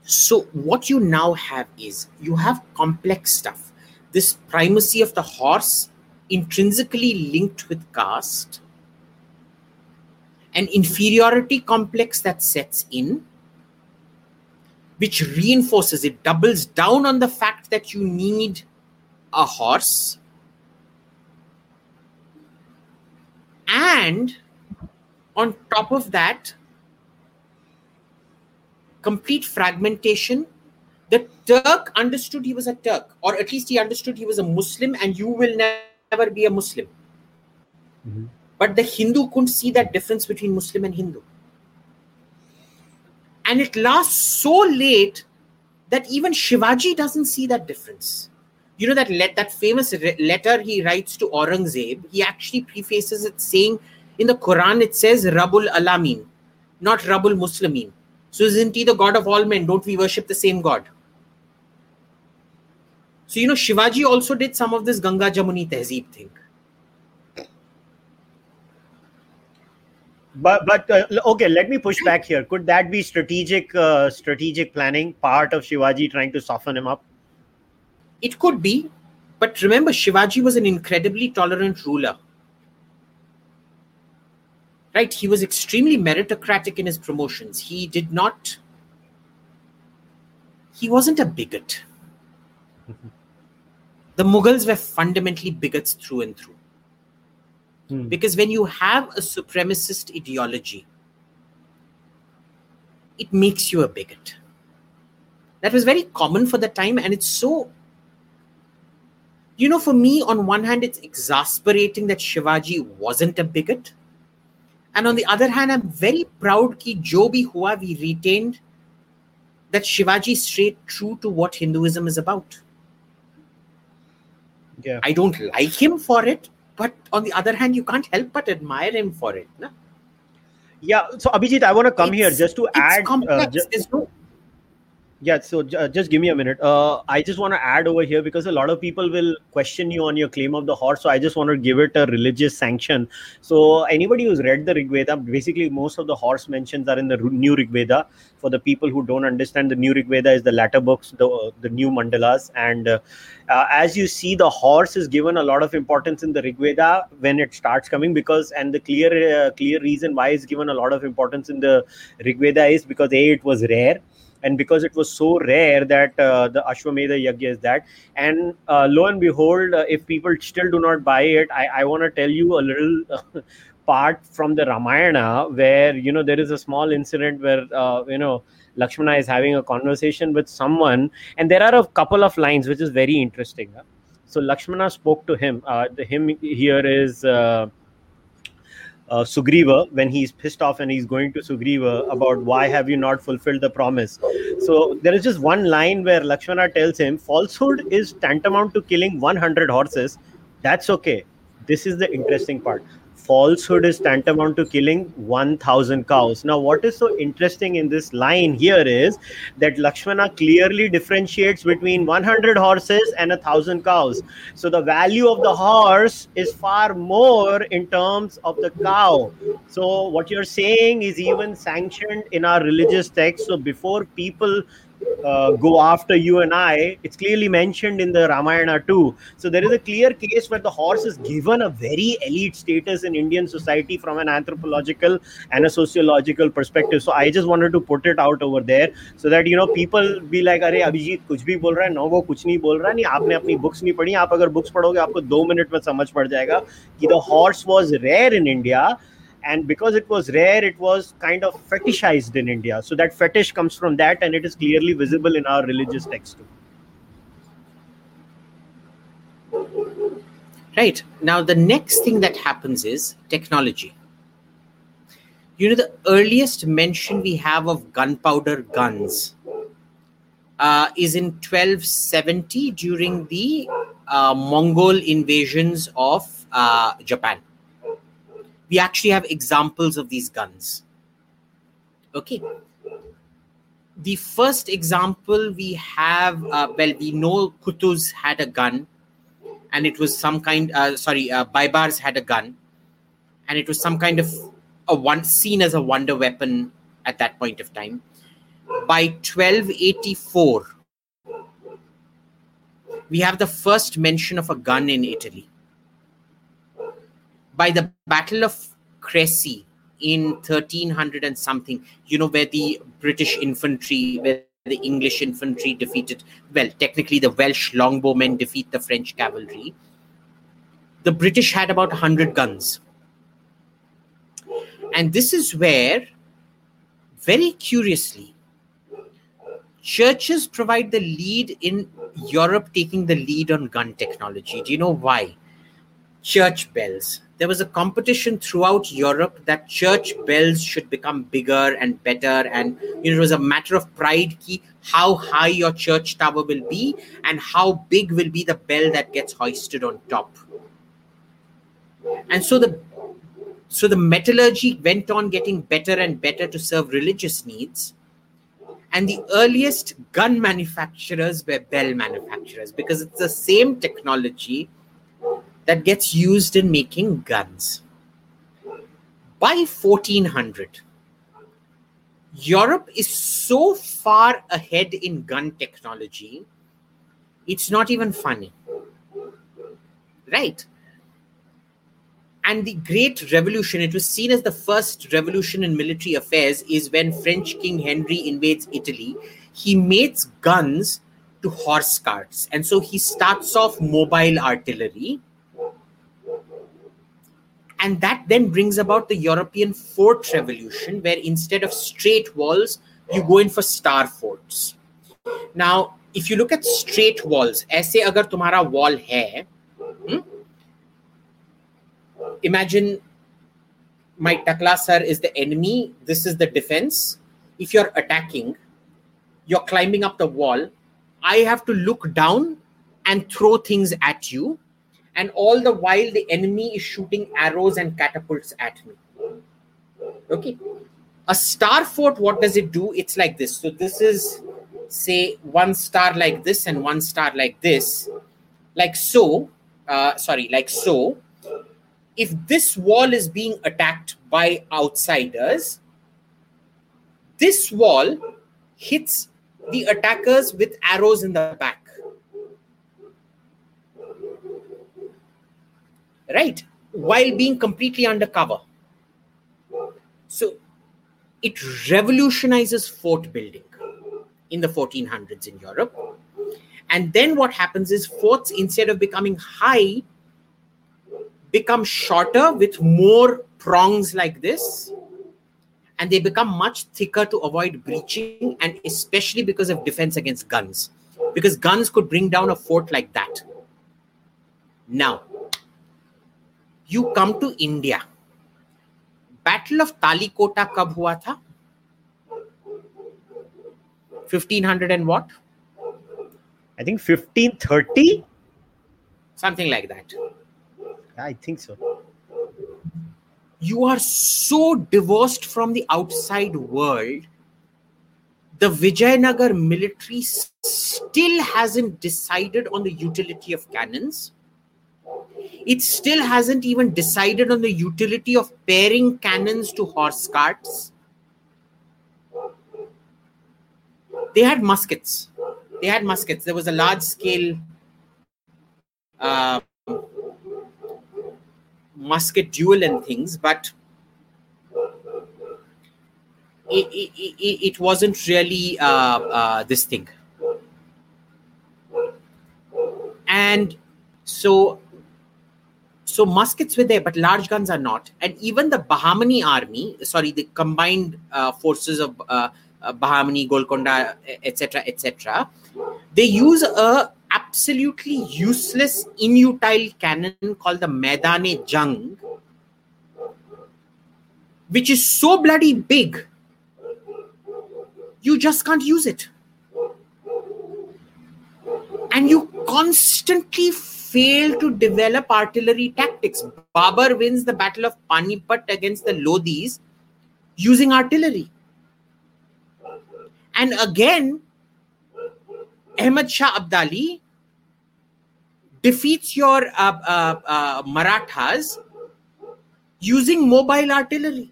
B: So, what you now have is you have complex stuff. This primacy of the horse intrinsically linked with caste, an inferiority complex that sets in, which reinforces it, doubles down on the fact that you need a horse. And on top of that, complete fragmentation. The Turk understood he was a Turk, or at least he understood he was a Muslim, and you will never be a Muslim.
A: Mhm.
B: But the Hindu couldn't see that difference between Muslim and Hindu. And it lasts so late that even Shivaji doesn't see that difference. You know that let, that famous re- letter he writes to Aurangzeb, he actually prefaces it saying in the Quran it says Rabul Alamin, not Rabul Muslimin. So isn't he the God of all men? Don't we worship the same God? So you know Shivaji also did some of this Ganga Jamuni Tehzeeb thing.
A: But but uh, okay, let me push back here. Could that be strategic uh, strategic planning part of Shivaji trying to soften him up?
B: It could be, but remember, Shivaji was an incredibly tolerant ruler. Right? He was extremely meritocratic in his promotions. He did not. he wasn't a bigot. the Mughals were fundamentally bigots through and through.
A: Hmm.
B: Because when you have a supremacist ideology, it makes you a bigot. That was very common for the time, and it's so. You know, for me, on one hand, it's exasperating that Shivaji wasn't a bigot. And on the other hand, I'm very proud that jo bhi hua, we retained that Shivaji stayed true to what Hinduism is about.
A: Yeah.
B: I don't like him for it, but on the other hand, you can't help but admire him for it. No?
A: Yeah. So Abhijit, I want to come here just to
B: it's
A: add. uh,
B: complex.
A: ju-
B: There's no
A: yeah. So uh, just give me a minute. Uh, I just want to add over here because a lot of people will question you on your claim of the horse. So I just want to give it a religious sanction. So anybody who's read the Rig Veda, basically most of the horse mentions are in the new Rig Veda. For the people who don't understand, the new Rig Veda is the latter books, the the new mandalas, and uh, uh, as you see, the horse is given a lot of importance in the Rig Veda when it starts coming because, and the clear uh, clear reason why it's given a lot of importance in the Rig Veda is because a it was rare and because it was so rare that uh, the Ashwamedha Yajna is that. And uh, lo and behold, uh, if people still do not buy it, I, I want to tell you a little part from the Ramayana where you know there is a small incident where uh, you know Lakshmana is having a conversation with someone, and there are a couple of lines which is very interesting. huh? So Lakshmana spoke to him. Uh, the him here is. Uh, Sugriva when he's pissed off and he's going to Sugriva about why have you not fulfilled the promise. So there is just one line where Lakshmana tells him falsehood is tantamount to killing 100 horses. That's okay. This is the interesting part. Falsehood is tantamount to killing 1000 cows. Now, what is so interesting in this line here is that Lakshmana clearly differentiates between 100 horses and a thousand cows. So the value of the horse is far more in terms of the cow. So what you're saying is even sanctioned in our religious text. So before people uh, go after you and I, it's clearly mentioned in the Ramayana too. So there is a clear case where the horse is given a very elite status in Indian society from an anthropological and a sociological perspective. So I just wanted to put it out over there so that you know people be like अरे अभिजीत कुछ भी बोल रहा है ना वो कुछ नहीं बोल रहा नहीं आपने अपनी बुक्स नहीं पढ़ी आप अगर बुक्स पढ़ोगे आपको दो मिनट में समझ पड़ जाएगा कि the horse was rare in India and because it was rare it was kind of fetishized in india so that fetish comes from that and it is clearly visible in our religious text too
B: Right. Now, the next thing that happens is technology. You know, the earliest mention we have of gunpowder guns uh, is in 1270 during the uh, Mongol invasions of uh, Japan. We actually have examples of these guns. Okay. The first example we have, uh, well, we know Qutuz had a gun and it was some kind uh, sorry uh, baibars had a gun and it was some kind of a one seen as a wonder weapon at that point of time by 1284 we have the first mention of a gun in italy by the battle of crecy in 1300 and something you know where the british infantry where the english infantry defeated well technically the welsh longbowmen defeat the french cavalry. The british had about 100 guns. And this is where very curiously churches provide the lead in europe taking the lead on gun technology. Do you know why? Church bells there was a competition throughout Europe that church bells should become bigger and better. And you know, it was a matter of pride key how high your church tower will be and how big will be the bell that gets hoisted on top. And so the so the metallurgy went on getting better and better to serve religious needs. And the earliest gun manufacturers were bell manufacturers because it's the same technology that gets used in making guns. By 1400, Europe is so far ahead in gun technology, it's not even funny. Right? And the Great Revolution, it was seen as the first revolution in military affairs, is when French King Henry invades Italy. he mates guns to horse carts. And so he starts off mobile artillery. And that then brings about the European fort revolution, where instead of straight walls, you go in for star forts. Now, if you look at straight walls, ऐसे अगर तुम्हारा wall है, hmm? imagine my Takla sir is the enemy, this is the defense. If you're attacking, you're climbing up the wall, I have to look down and throw things at you. and all the while, the enemy is shooting arrows and catapults at me. Okay. A star fort, what does it do? It's like this. So, this is, say, one star like this and one star like this. Like so. Uh, sorry, like so. If this wall is being attacked by outsiders, this wall hits the attackers with arrows in the back. Right? While being completely undercover. So it revolutionizes fort building in the 1400s in Europe. And then what happens is forts, instead of becoming high, become shorter with more prongs like this and they become much thicker to avoid breaching and especially because of defense against guns because guns could bring down a fort like that now you come to india. Battle of talikota kab hua tha 1500 and what?
A: I think 1530
B: something like that.
A: I think so.
B: You are so divorced from the outside world the vijayanagar military still hasn't decided on the utility of cannons it still hasn't even decided on the utility of pairing cannons to horse carts. They had muskets. They had muskets. There was a large scale uh, musket duel and things, but it, it, it, it wasn't really uh, uh, this thing. And so, so muskets were there, but large guns are not. And even the Bahmani army, sorry, the combined uh, forces of uh, uh, Bahmani, Golconda, etc., etc., they use a absolutely useless, inutile cannon called the Maidane Jung, which is so bloody big, you just can't use it. And you constantly fail to develop artillery tactics. Babur wins the Battle of Panipat against the Lodhis using artillery. And again, Ahmad Shah Abdali defeats your uh, uh, uh, Marathas using mobile artillery.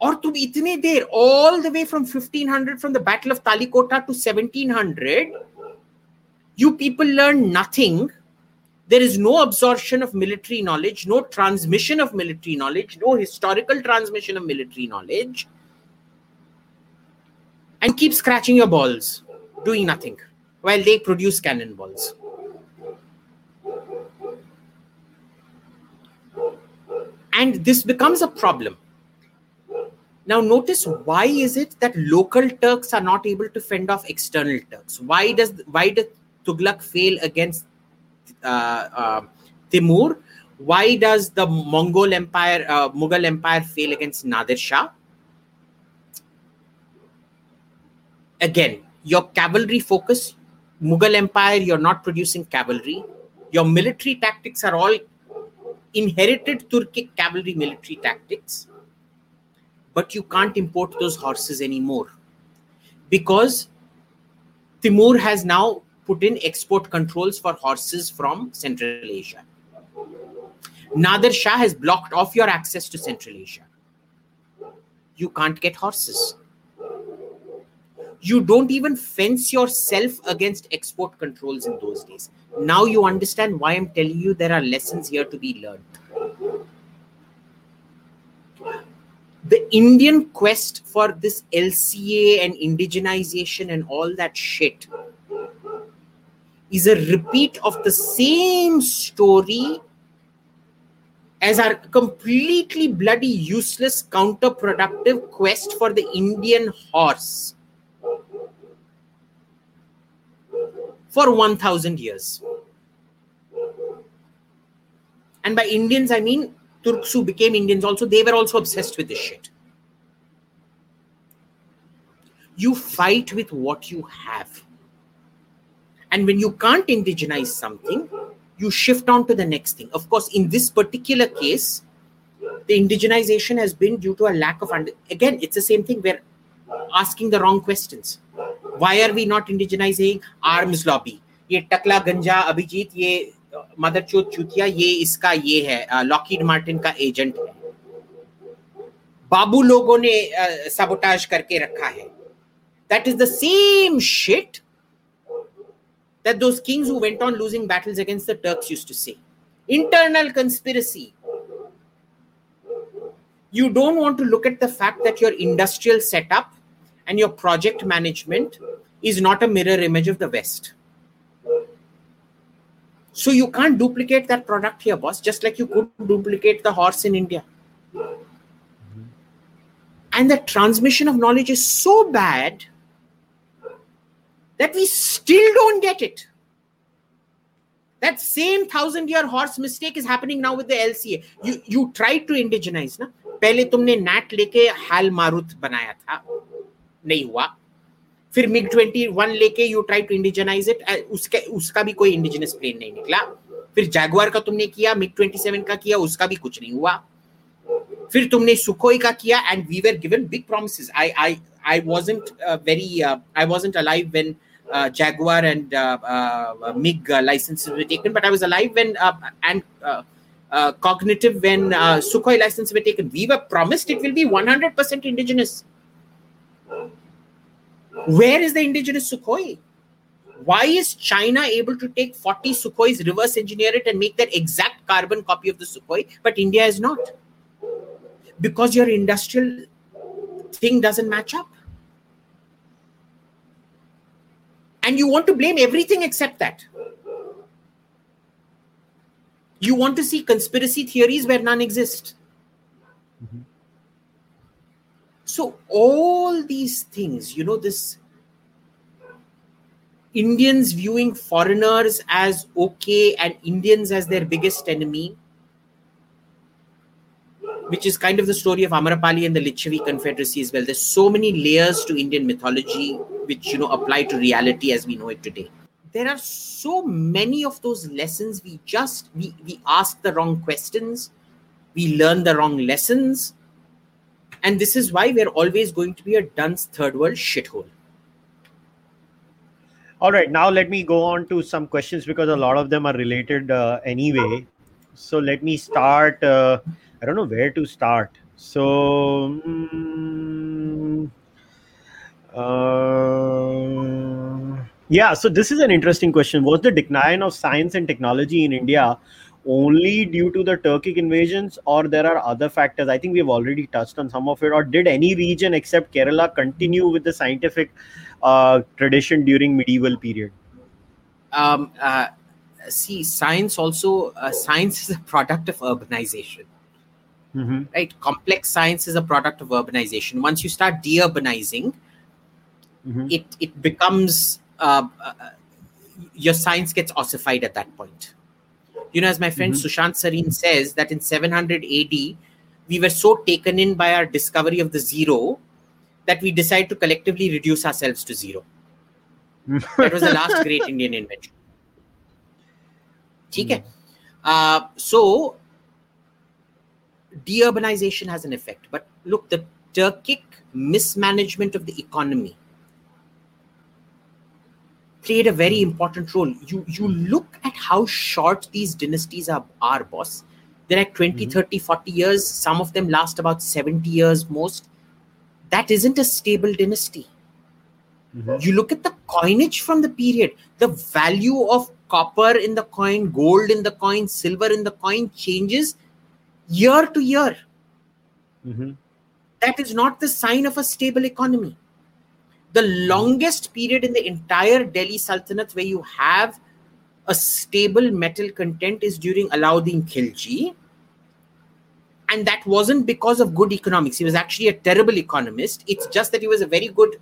B: और तुम इतने देर all the way from 1500 from the battle of talikota to 1700 you people learn nothing there is no absorption of military knowledge no transmission of military knowledge no historical transmission of military knowledge and keep scratching your balls doing nothing while they produce cannonballs. And this becomes a problem. Now, notice why is it that local Turks are not able to fend off external Turks? Why does why did Tughlaq fail against uh, uh, Timur? Why does the Mongol Empire, uh, Mughal Empire, fail against Nadir Shah? Again, your cavalry focus Mughal Empire, you're not producing cavalry. Your military tactics are all inherited Turkic cavalry military tactics. But you can't import those horses anymore because Timur has now put in export controls for horses from Central Asia. Nadir Shah has blocked off your access to Central Asia. You can't get horses you don't even fence yourself against export controls in those days. Now you understand why I'm telling you there are lessons here to be learned. The Indian quest for this LCA and indigenization and all that shit is a repeat of the same story as our completely bloody useless counterproductive quest for the Indian horse for 1000 years. And by Indians, I mean Turks who became Indians also, they were also obsessed with this shit. You fight with what you have. And when you can't indigenize something, you shift on to the next thing. Of course, in this particular case, the indigenization has been due to a lack of under- again, it's the same thing. We're asking the wrong questions. Why are we not indigenizing arms lobby? ये टकला गंजा अभिजीत ये mother चोत चूतिया ये इसका ये है लॉकीड Martin का एजेंट है बाबू लोगों ने सबोटाज करके रखा है that is the same shit that those kings who went on losing battles against the Turks used to say. Internal conspiracy. You don't want to look at the fact that your industrial setup and your project management is not a mirror image of the West. So you can't duplicate that product here, boss, just like you couldn't duplicate the horse in India. And the transmission of knowledge is so bad that we still don't get it. That same thousand year horse mistake is happening now with the LCA. You you tried to indigenize ना पहले तुमने NAT लेके हाल मारुत बनाया था। नहीं हुआ। फिर MiG twenty one लेके you try to indigenise it उसके, उसका भी कोई इंडिजिनस प्लेन नहीं निकला। फिर जैगुआर का तुमने किया मिग ट्वेंटी सेवन का किया, उसका भी कुछ नहीं हुआ। फिर तुमने सुखोई का किया and we were given big promise I I I wasn't very I wasn't alive when uh, Jaguar and uh, uh, MiG licenses were taken, but I was alive when and cognitive when Sukhoi licenses were taken. We were promised it will be 100% indigenous. Where is the indigenous Sukhoi? Why is China able to take 40 Sukhois, reverse engineer it, and make that exact carbon copy of the Sukhoi, but India is not? Because your industrial thing doesn't match up. And you want to blame everything except that. You want to see conspiracy theories where none exist. Mm-hmm. So, all these things, you know, this Indians viewing foreigners as okay and Indians as their biggest enemy, which is kind of the story of Amarapali and the Licchavi Confederacy as well. There's so many layers to Indian mythology which you know apply to reality as we know it today. There are so many of those lessons we just we, we ask the wrong questions, we learn the wrong lessons, and this is why we're always going to be a dunce third world shithole.
A: All right, now let me go on to some questions because a lot of them are related uh, anyway. So let me start. Uh, I don't know where to start. So, um, uh, yeah, so this is an interesting question. Was the decline of science and technology in India only due to the Turkic invasions, or there are other factors? I think we've already touched on some of it. Or did any region except Kerala continue with the scientific uh, tradition during medieval period?
B: Um, uh, see, science also uh, science is a product of urbanization. Mm-hmm. Right, complex science is a product of urbanization. Once you start de-urbanizing, mm-hmm. it it becomes uh, uh, your science gets ossified at that point. You know, as my friend mm-hmm. Sushant Sareen says, that in 700 AD, we were so taken in by our discovery of the zero that we decided to collectively reduce ourselves to zero. that was the last great Indian invention. Okay. Uh, so, deurbanization has an effect. But look, the Turkic mismanagement of the economy played a very important role. You you look at how short these dynasties are, are boss. They're like 20, mm-hmm. 30, 40 years. Some of them last about 70 years most. That isn't a stable dynasty. Mm-hmm. You look at the coinage from the period, the value of copper in the coin, gold in the coin, silver in the coin changes year to year. Mm-hmm. that is not the sign of a stable economy. The longest period in the entire Delhi Sultanate where you have a stable metal content is during Alauddin Khilji. And that wasn't because of good economics. He was actually a terrible economist. It's just that he was a very good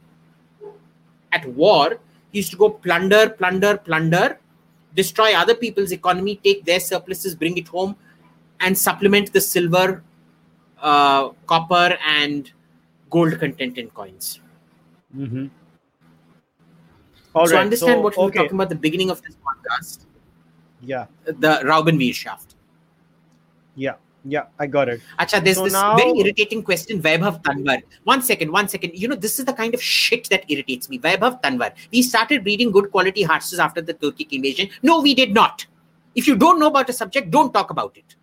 B: at war. He used to go plunder, plunder, plunder, destroy other people's economy, take their surpluses, bring it home, and supplement the silver, uh, copper, and gold content in coins.
A: Mm-hmm.
B: All so right, understand so, what we okay. were talking about the beginning of this podcast.
A: Yeah.
B: The Raubenwehr shaft.
A: Yeah. Yeah, I got it.
B: Acha, there's so this now... very irritating question, Vaibhav Tanwar. One second, one second. You know, this is the kind of shit that irritates me. Vaibhav Tanwar. We started reading good quality horses after the Turkic invasion. No, we did not. If you don't know about a subject, don't talk about it.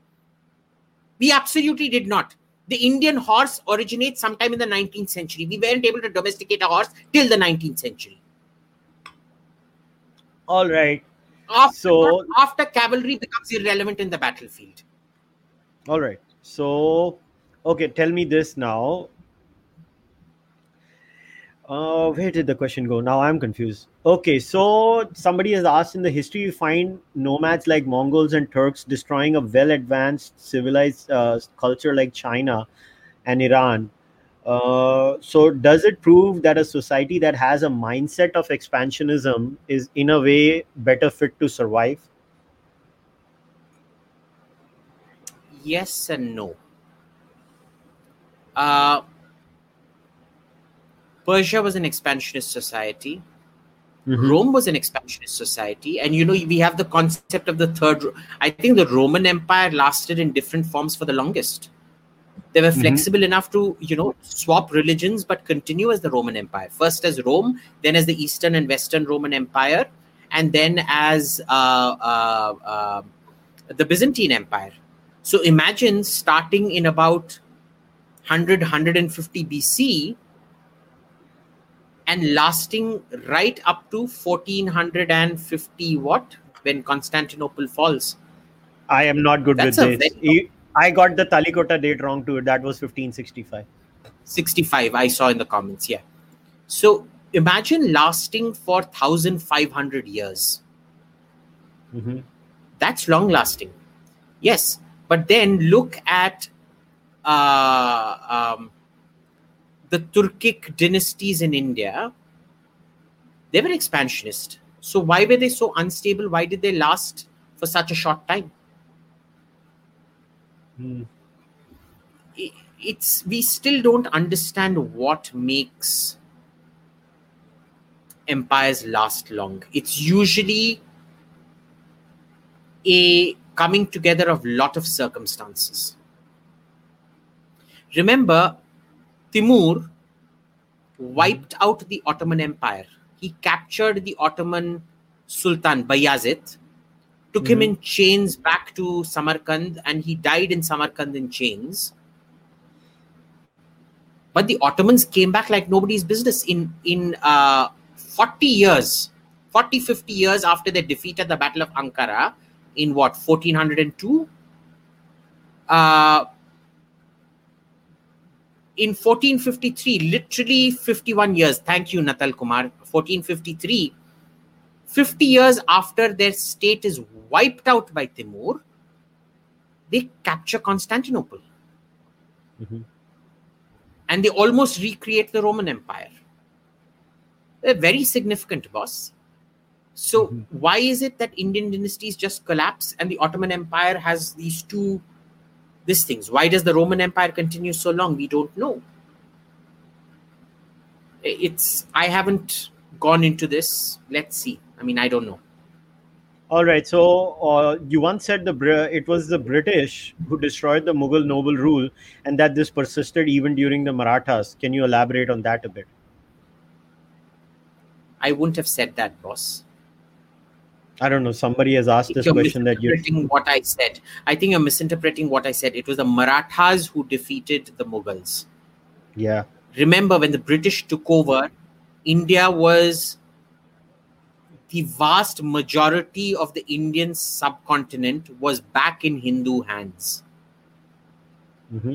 B: We absolutely did not. The Indian horse originates sometime in the 19th century. We weren't able to domesticate a horse till the 19th century.
A: All right.
B: After, so after cavalry becomes irrelevant in the battlefield.
A: All right. So, okay, tell me this now. Uh, where did the question go? Now I'm confused. Okay, so somebody has asked in the history you find nomads like Mongols and Turks destroying a well advanced civilized uh, culture like China and Iran. Uh, so, does it prove that a society that has a mindset of expansionism is, in a way, better fit to survive?
B: Yes and no. Uh, Persia was an expansionist society. Mm-hmm. Rome was an expansionist society, and you know we have the concept of the third. I think the Roman Empire lasted in different forms for the longest. They were mm-hmm. flexible enough to you know swap religions but continue as the Roman Empire. First as Rome, then as the Eastern and Western Roman Empire, and then as uh, uh, uh, the Byzantine Empire. So imagine starting in about 100 150 BC and lasting right up to 1450 what when Constantinople falls.
A: I am not good That's with this. Very... I got the Talikota date wrong too. That was 1565.
B: 65, I saw in the comments. Yeah. So imagine lasting for 1500 years. Mm-hmm. That's long lasting. Yes. But then look at uh, um, the Turkic dynasties in India, they were expansionist. So why were they so unstable? Why did they last for such a short time? Hmm. It's we still don't understand what makes empires last long. It's usually a coming together of lot of circumstances. Remember, Timur wiped out the Ottoman Empire. He captured the Ottoman Sultan Bayazid, took mm-hmm. him in chains back to Samarkand, and he died in Samarkand in chains. But the Ottomans came back like nobody's business in in uh, 40 years, 40, 50 years after they defeated at the Battle of Ankara in what 1402. Uh, in 1453, literally 51 years, thank you, Natal Kumar, 1453, 50 years after their state is wiped out by Timur, they capture Constantinople. Mm-hmm. And they almost recreate the Roman Empire. They're very significant, boss. So, mm-hmm. why is it that Indian dynasties just collapse and the Ottoman Empire has these two these things. Why does the Roman Empire continue so long? We don't know. It's I haven't gone into this. Let's see. I mean, I don't know.
A: All right. So uh, you once said the it was the British who destroyed the Mughal noble rule, and that this persisted even during the Marathas. Can you elaborate on that a bit?
B: I wouldn't have said that, boss.
A: I don't know. Somebody has asked this question that you're
B: what I said. I think you're misinterpreting what I said. It was the Marathas who defeated the Mughals.
A: Yeah.
B: Remember when the British took over, India was the vast majority of the Indian subcontinent was back in Hindu hands. Mm-hmm.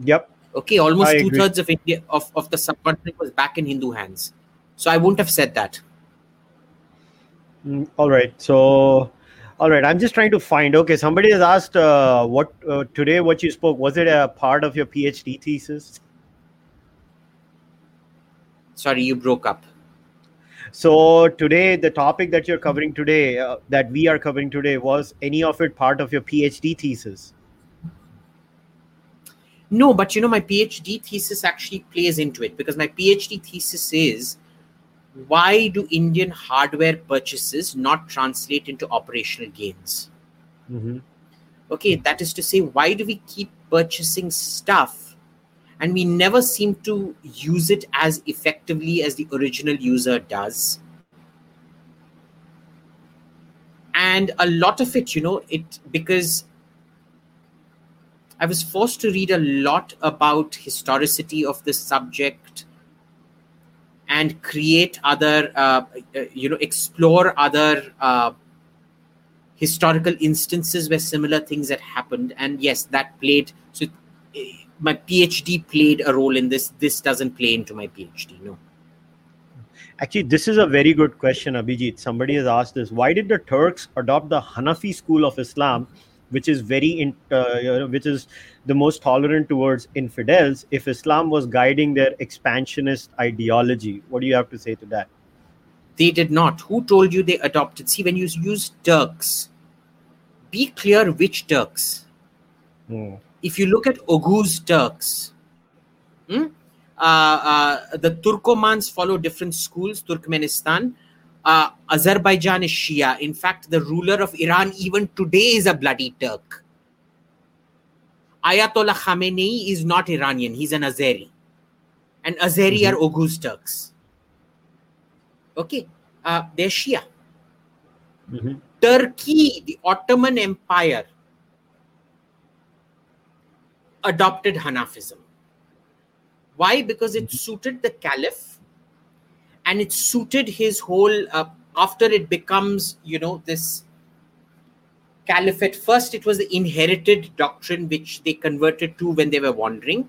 A: Yep.
B: Okay, almost two thirds of India of, of the subcontinent was back in Hindu hands. So I wouldn't have said that.
A: Mm, all right. So, all right. I'm just trying to find. Okay, somebody has asked uh, what uh, today. What you spoke was it a part of your PhD thesis?
B: Sorry, you broke up.
A: So today, the topic that you're covering today, uh, that we are covering today, was any of it part of your PhD thesis?
B: No, but you know, my PhD thesis actually plays into it because my PhD thesis is why do Indian hardware purchases not translate into operational gains?
A: Mm-hmm.
B: Okay, that is to say, why do we keep purchasing stuff and we never seem to use it as effectively as the original user does? And a lot of it, you know, it because I was forced to read a lot about historicity of this subject and create other, uh, uh, you know, explore other uh, historical instances where similar things had happened. And yes, that played. So uh, my PhD played a role in this. This doesn't play into my PhD. No.
A: Actually, this is a very good question, Abhijit. Somebody has asked this. Why did the Turks adopt the Hanafi school of Islam, which is very, in, uh, you know, which is the most tolerant towards infidels, if Islam was guiding their expansionist ideology? What do you have to say to that?
B: They did not. Who told you they adopted? See, when you use Turks, be clear which Turks.
A: Hmm.
B: If you look at Oghuz Turks, hmm, uh, uh, the Turkomans follow different schools, Turkmenistan. Uh, Azerbaijan is Shia. In fact, the ruler of Iran even today is a bloody Turk. Ayatollah Khamenei is not Iranian, he's an Azeri. And Azeri
A: Mhm.
B: are Oghuz Turks. Okay, uh, they're Shia.
A: Mhm.
B: Turkey, the Ottoman Empire, adopted Hanafism. Why? Because it suited the caliph and it suited his whole, uh, after it becomes, you know, this caliphate. First, it was the inherited doctrine which they converted to when they were wandering.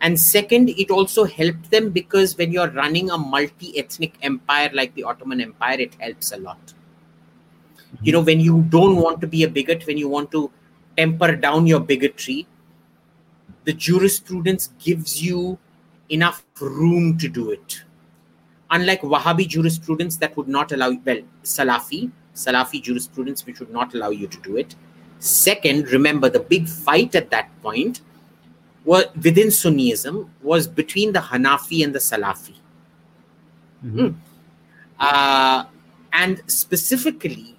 B: And second, it also helped them because when you're running a multi ethnic empire like the Ottoman Empire, it helps a lot you know when you don't want to be a bigot when you want to temper down your bigotry the jurisprudence gives you enough room to do it unlike wahhabi jurisprudence that would not allow well salafi salafi jurisprudence which would not allow you to do it second remember the big fight at that point was within sunnism was between the hanafi and the salafi
A: Mhm.
B: uh, and specifically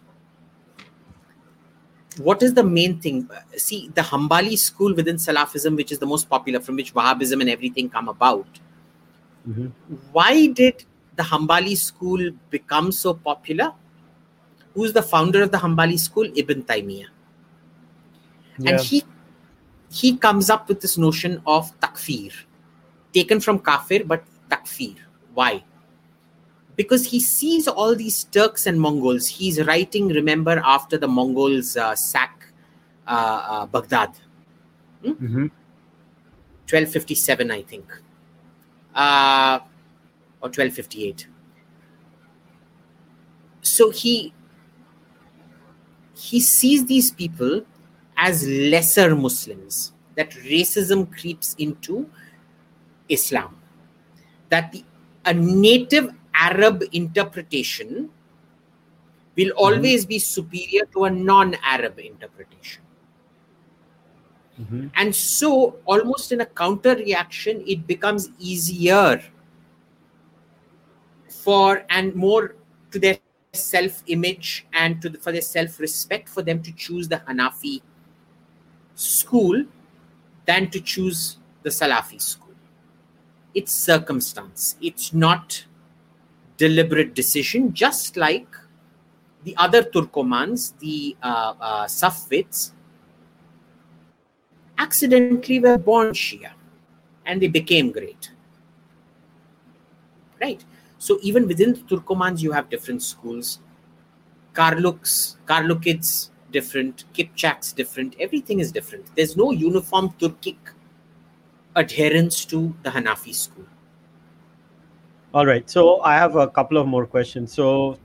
B: what is the main thing see the hanbali school within salafism which is the most popular from which wahhabism and everything come about
A: Mhm.
B: why did the hanbali school becomes so popular who's the founder of the hanbali school? Ibn taymiyyah.
A: Yeah.
B: and he he comes up with this notion of takfir taken from kafir but takfir. Why? Because he sees all these turks and mongols. He's writing remember after the mongols uh, sack uh, uh, baghdad.
A: Mhm.
B: 1257 i think. Uh, or 1258 so he he sees these people as lesser muslims that racism creeps into islam that the a native arab interpretation will always be superior to a non-arab interpretation.
A: Mhm.
B: and so, almost in a counter reaction, it becomes easier for and more to their self image and to the, for their self respect for them to choose the Hanafi school than to choose the Salafi school. It's circumstance, it's not deliberate decision, just like the other Turkomans, the uh, uh, Safavids, accidentally were born Shia and they became great. Right? So even within the Turkomans, you have different schools. Karluks, Karlukids, different. Kipchaks, different. Everything is different. There's no uniform Turkic adherence to the Hanafi school.
A: All right. So I have a couple of more questions. So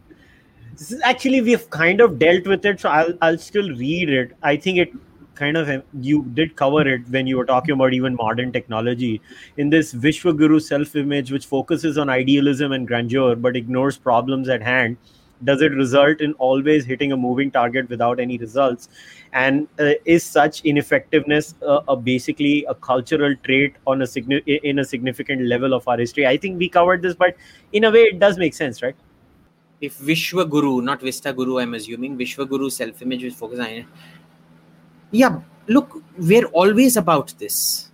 A: this is actually we've kind of dealt with it. So I'll I'll still read it. I think it kind of you did cover it when you were talking about even modern technology. In this Vishwaguru self-image, which focuses on idealism and grandeur but ignores problems at hand does it result in always hitting a moving target without any results? And uh, is such ineffectiveness uh, a basically a cultural trait on a signi- in a significant level of our history? I think we covered this but in a way it does make sense right?
B: If vishwa guru not vista guru i'm assuming vishwa guru self image is focus on yeah look we're always about this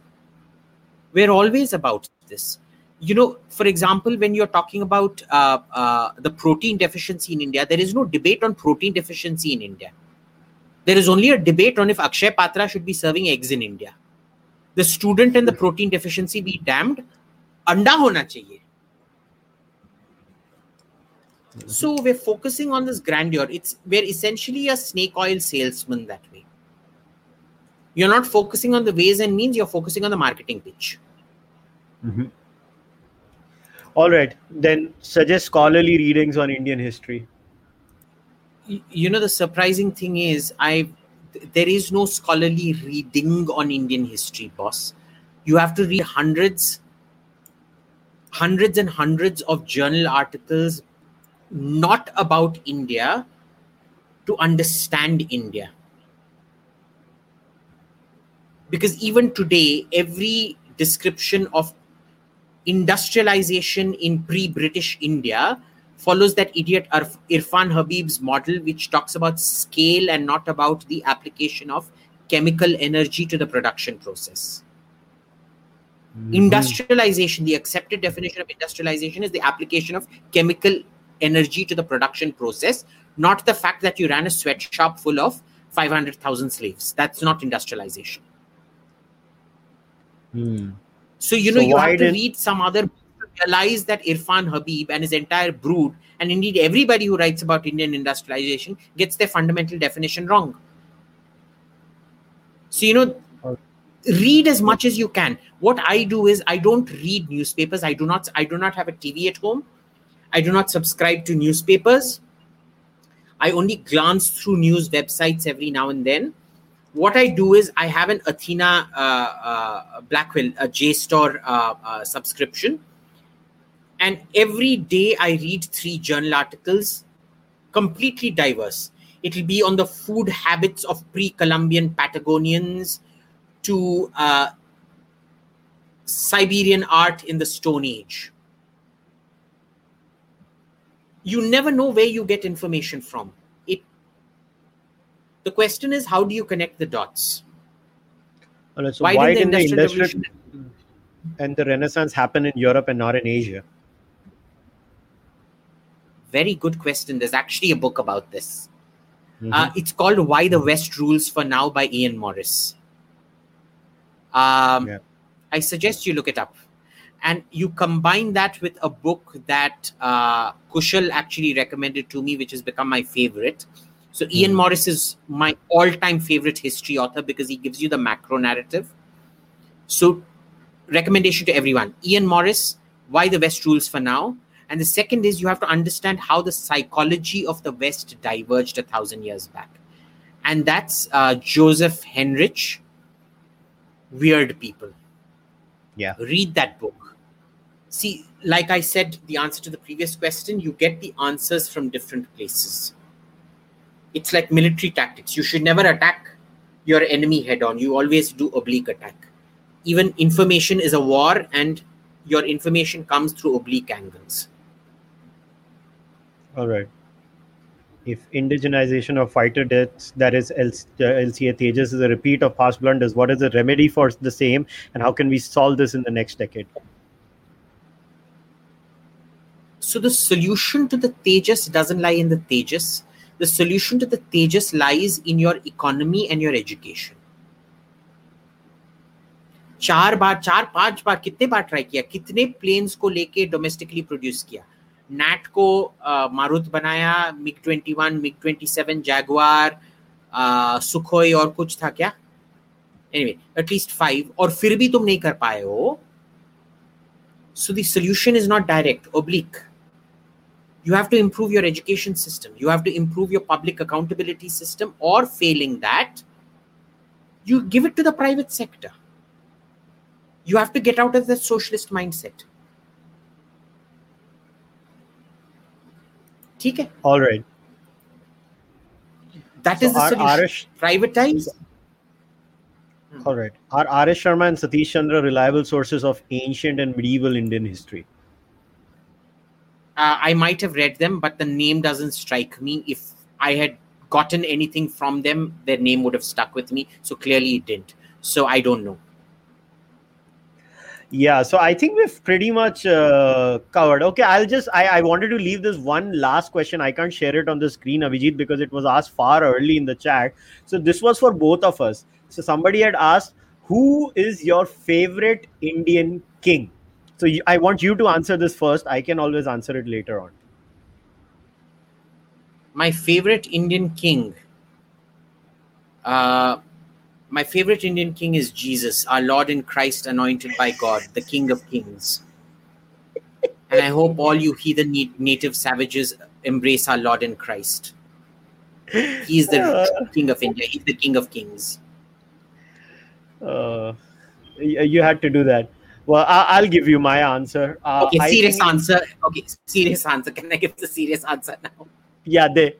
B: we're always about this you know, for example, when you're talking about uh, uh, the protein deficiency in India, there is no debate on protein deficiency in India. There is only a debate on if Akshay Patra should be serving eggs in India. The student and the protein deficiency be damned, anda hona chahiye. So we're focusing on this grandeur. It's we're essentially a snake oil salesman that way. You're not focusing on the ways and means. You're focusing on the marketing pitch.
A: Mm-hmm. All right, then suggest scholarly readings on Indian history.
B: You know, the surprising thing is, I there is no scholarly reading on Indian history, boss. You have to read hundreds, hundreds and hundreds of journal articles, not about India, to understand India. Because even today, every description of industrialization in pre-British India follows that idiot Irfan Habib's model, which talks about scale and not about the application of chemical energy to the production process. Mm-hmm. Industrialization, the accepted definition of industrialization is the application of chemical energy to the production process, not the fact that you ran a sweatshop full of 500,000 slaves. That's not industrialization.
A: Mm.
B: So, you know, so you have to read some other to realize that Irfan Habib and his entire brood, and indeed everybody who writes about Indian industrialization, gets their fundamental definition wrong. So, you know, read as much as you can. What I do is I don't read newspapers. I do not I do not have a TV at home. I do not subscribe to newspapers. I only glance through news websites every now and then what I do is I have an Athena uh, uh, Blackwell, a JSTOR uh, uh, subscription. And every day I read three journal articles, completely diverse. It'll be on the food habits of pre Columbian Patagonians to uh, Siberian art in the Stone Age. You never know where you get information from the question is, how do you connect the dots?
A: Right, so why, why did the industrial, industrial and the Renaissance happen in Europe and not in Asia?
B: Very good question. There's actually a book about this. Mm-hmm. Uh, it's called Why the West Rules for Now by Ian Morris. Um, yeah. I suggest you look it up. And you combine that with a book that uh, Kushal actually recommended to me, which has become my favorite. So Ian mm. Morris is my all-time favorite history author because he gives you the macro narrative. So recommendation to everyone: Ian Morris, Why the West Rules for Now. And the second is you have to understand how the psychology of the West diverged a thousand years back. And that's uh, Joseph Henrich, Weird People.
A: Yeah.
B: Read that book. See, like I said, the answer to the previous question, you get the answers from different places it's like military tactics. You should never attack your enemy head on. You always do oblique attack. Even information is a war, and your information comes through oblique angles.
A: All right. If indigenization of fighter deaths, that is LCA uh, Tejas, is a repeat of past blunders, what is the remedy for the same, and how can we solve this in the next decade?
B: So the solution to the Tejas doesn't lie in the Tejas the solution to the Tejas lies in your economy and your education. चार बार चार पाँच बार कितने बार try किया कितने planes को लेके domestically produce किया NAT को मारुत बनाया MiG twenty one MiG twenty seven Jaguar Sukhoi और कुछ था क्या at least five और फिर भी तुम नहीं कर पाए हो so the solution is not direct oblique you have to improve your education system. You have to improve your public accountability system or failing that you give it to the private sector. You have to get out of the socialist mindset. ठीक
A: all right.
B: That
A: so
B: is the solution.
A: Arish,
B: privatize
A: all right. Are R.S. Sharma and Satish Chandra reliable sources of ancient and medieval Indian history?
B: Uh, I might have read them, but the name doesn't strike me. If I had gotten anything from them, their name would have stuck with me. So clearly it didn't. So I don't know.
A: Yeah, so I think we've pretty much uh, covered. Okay, I'll just I, I wanted to leave this one last question. I can't share it on the screen, Abhijit, because it was asked far early in the chat. So this was for both of us. So somebody had asked, "Who is your favorite Indian king?" So you, I want you to answer this first. I can always answer it later on.
B: My favorite Indian king. Uh, my favorite Indian king is Jesus, our Lord in Christ, anointed by God, the King of Kings. And I hope all you heathen na- native savages embrace our Lord in Christ. He is the
A: Uh.
B: King of India. He's the King of Kings.
A: Uh, you had to do that. Well, I, I'll give you my answer. Uh,
B: Okay,
A: I
B: serious
A: think-
B: answer. Okay, serious answer. Can I give the serious answer now?
A: Yeah, they.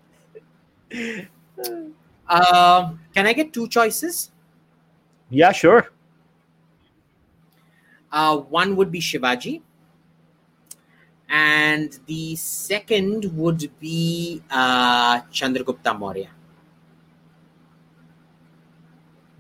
B: Um, can I get two choices?
A: Yeah, sure.
B: Uh, one would be Shivaji, and the second would be uh, Chandragupta Maurya.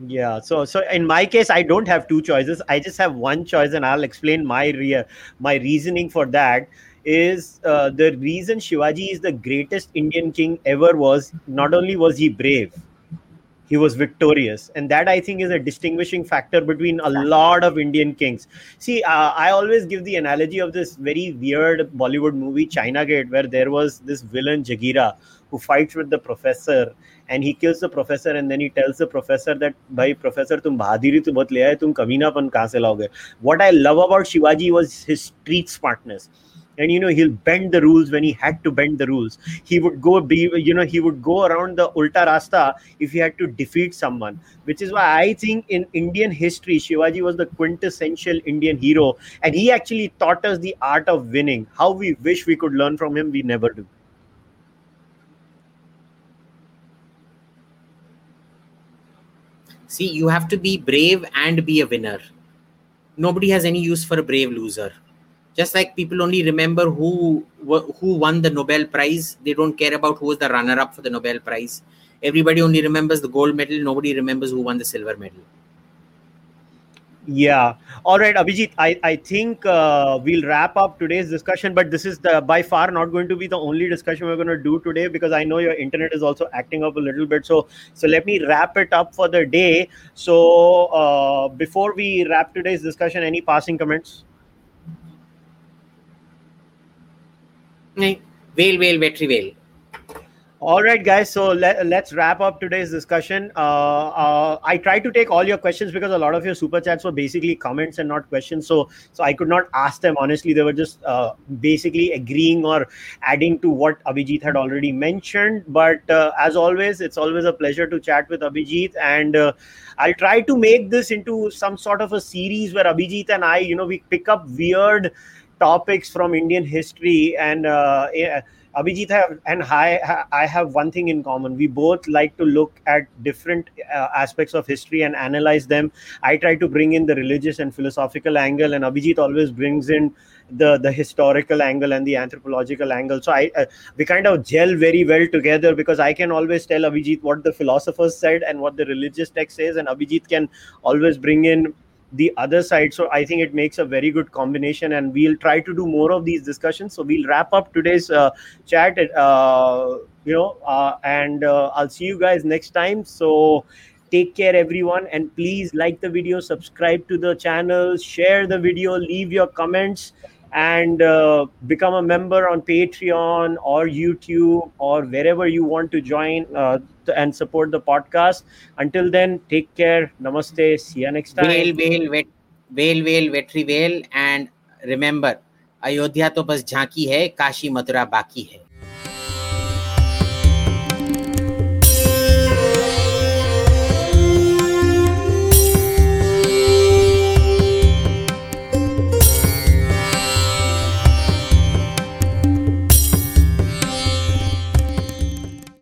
A: Yeah. So so in my case, I don't have two choices. I just have one choice, and I'll explain my rea- my reasoning for that. Is uh, the reason Shivaji is the greatest Indian king ever was not only was he brave, he was victorious, and that I think is a distinguishing factor between a lot of Indian kings. See, uh, I always give the analogy of this very weird Bollywood movie China Gate, where there was this villain Jagira who fights with the professor and he kills the professor and then he tells the professor that bhai professor tum bahadiri bahut le tum kaminapan kahan se laoge? What i love about shivaji was his street smartness. And you know he'll bend the rules. When he had to bend the rules he would go be you know he would go around the ulta rasta if he had to defeat someone which is why i think in indian history shivaji was the quintessential indian hero. And he actually taught us the art of winning. How we wish we could learn from him we never do
B: See, you have to be brave and be a winner. Nobody has any use for a brave loser. Just like people only remember who who won the Nobel Prize, they don't care about who was the runner-up for the Nobel Prize. Everybody only remembers the gold medal. Nobody remembers who won the silver medal.
A: Yeah. All right, Abhijit. I I think uh, we'll wrap up today's discussion, but this is the by far not going to be the only discussion we're going to do today because I know your internet is also acting up a little bit. So so let me wrap it up for the day. So uh, before we wrap today's discussion, any passing comments?
B: Vel, vel, vetri, vel.
A: All right, guys. So let, let's wrap up today's discussion. Uh, uh, I tried to take all your questions because a lot of your super chats were basically comments and not questions. So, so I could not ask them honestly. They were just uh, basically agreeing or adding to what Abhijit had already mentioned. But uh, as always, it's always a pleasure to chat with Abhijit, and uh, I'll try to make this into some sort of a series where Abhijit and I, you know, we pick up weird topics from Indian history and. Abhijit have, and I, I have one thing in common. We both like to look at different uh, aspects of history and analyze them. I try to bring in the religious and philosophical angle, and Abhijit always brings in the the historical angle and the anthropological angle. So I uh, we kind of gel very well together because I can always tell Abhijit what the philosophers said and what the religious text says, and Abhijit can always bring in the other side. So i think it makes a very good combination and we'll try to do more of these discussions. So we'll wrap up today's uh, chat uh, you know uh, and uh, i'll see you guys next time. So take care everyone and please like the video subscribe to the channel share the video leave your comments and uh, become a member on Patreon or YouTube or wherever you want to join uh, and support the podcast. Until then, take care. Namaste. See you next time.
B: Veil, veil, wait veil, well vetri, well And remember, Ayodhya तो बस झांकी है काशी मथुरा बाकी है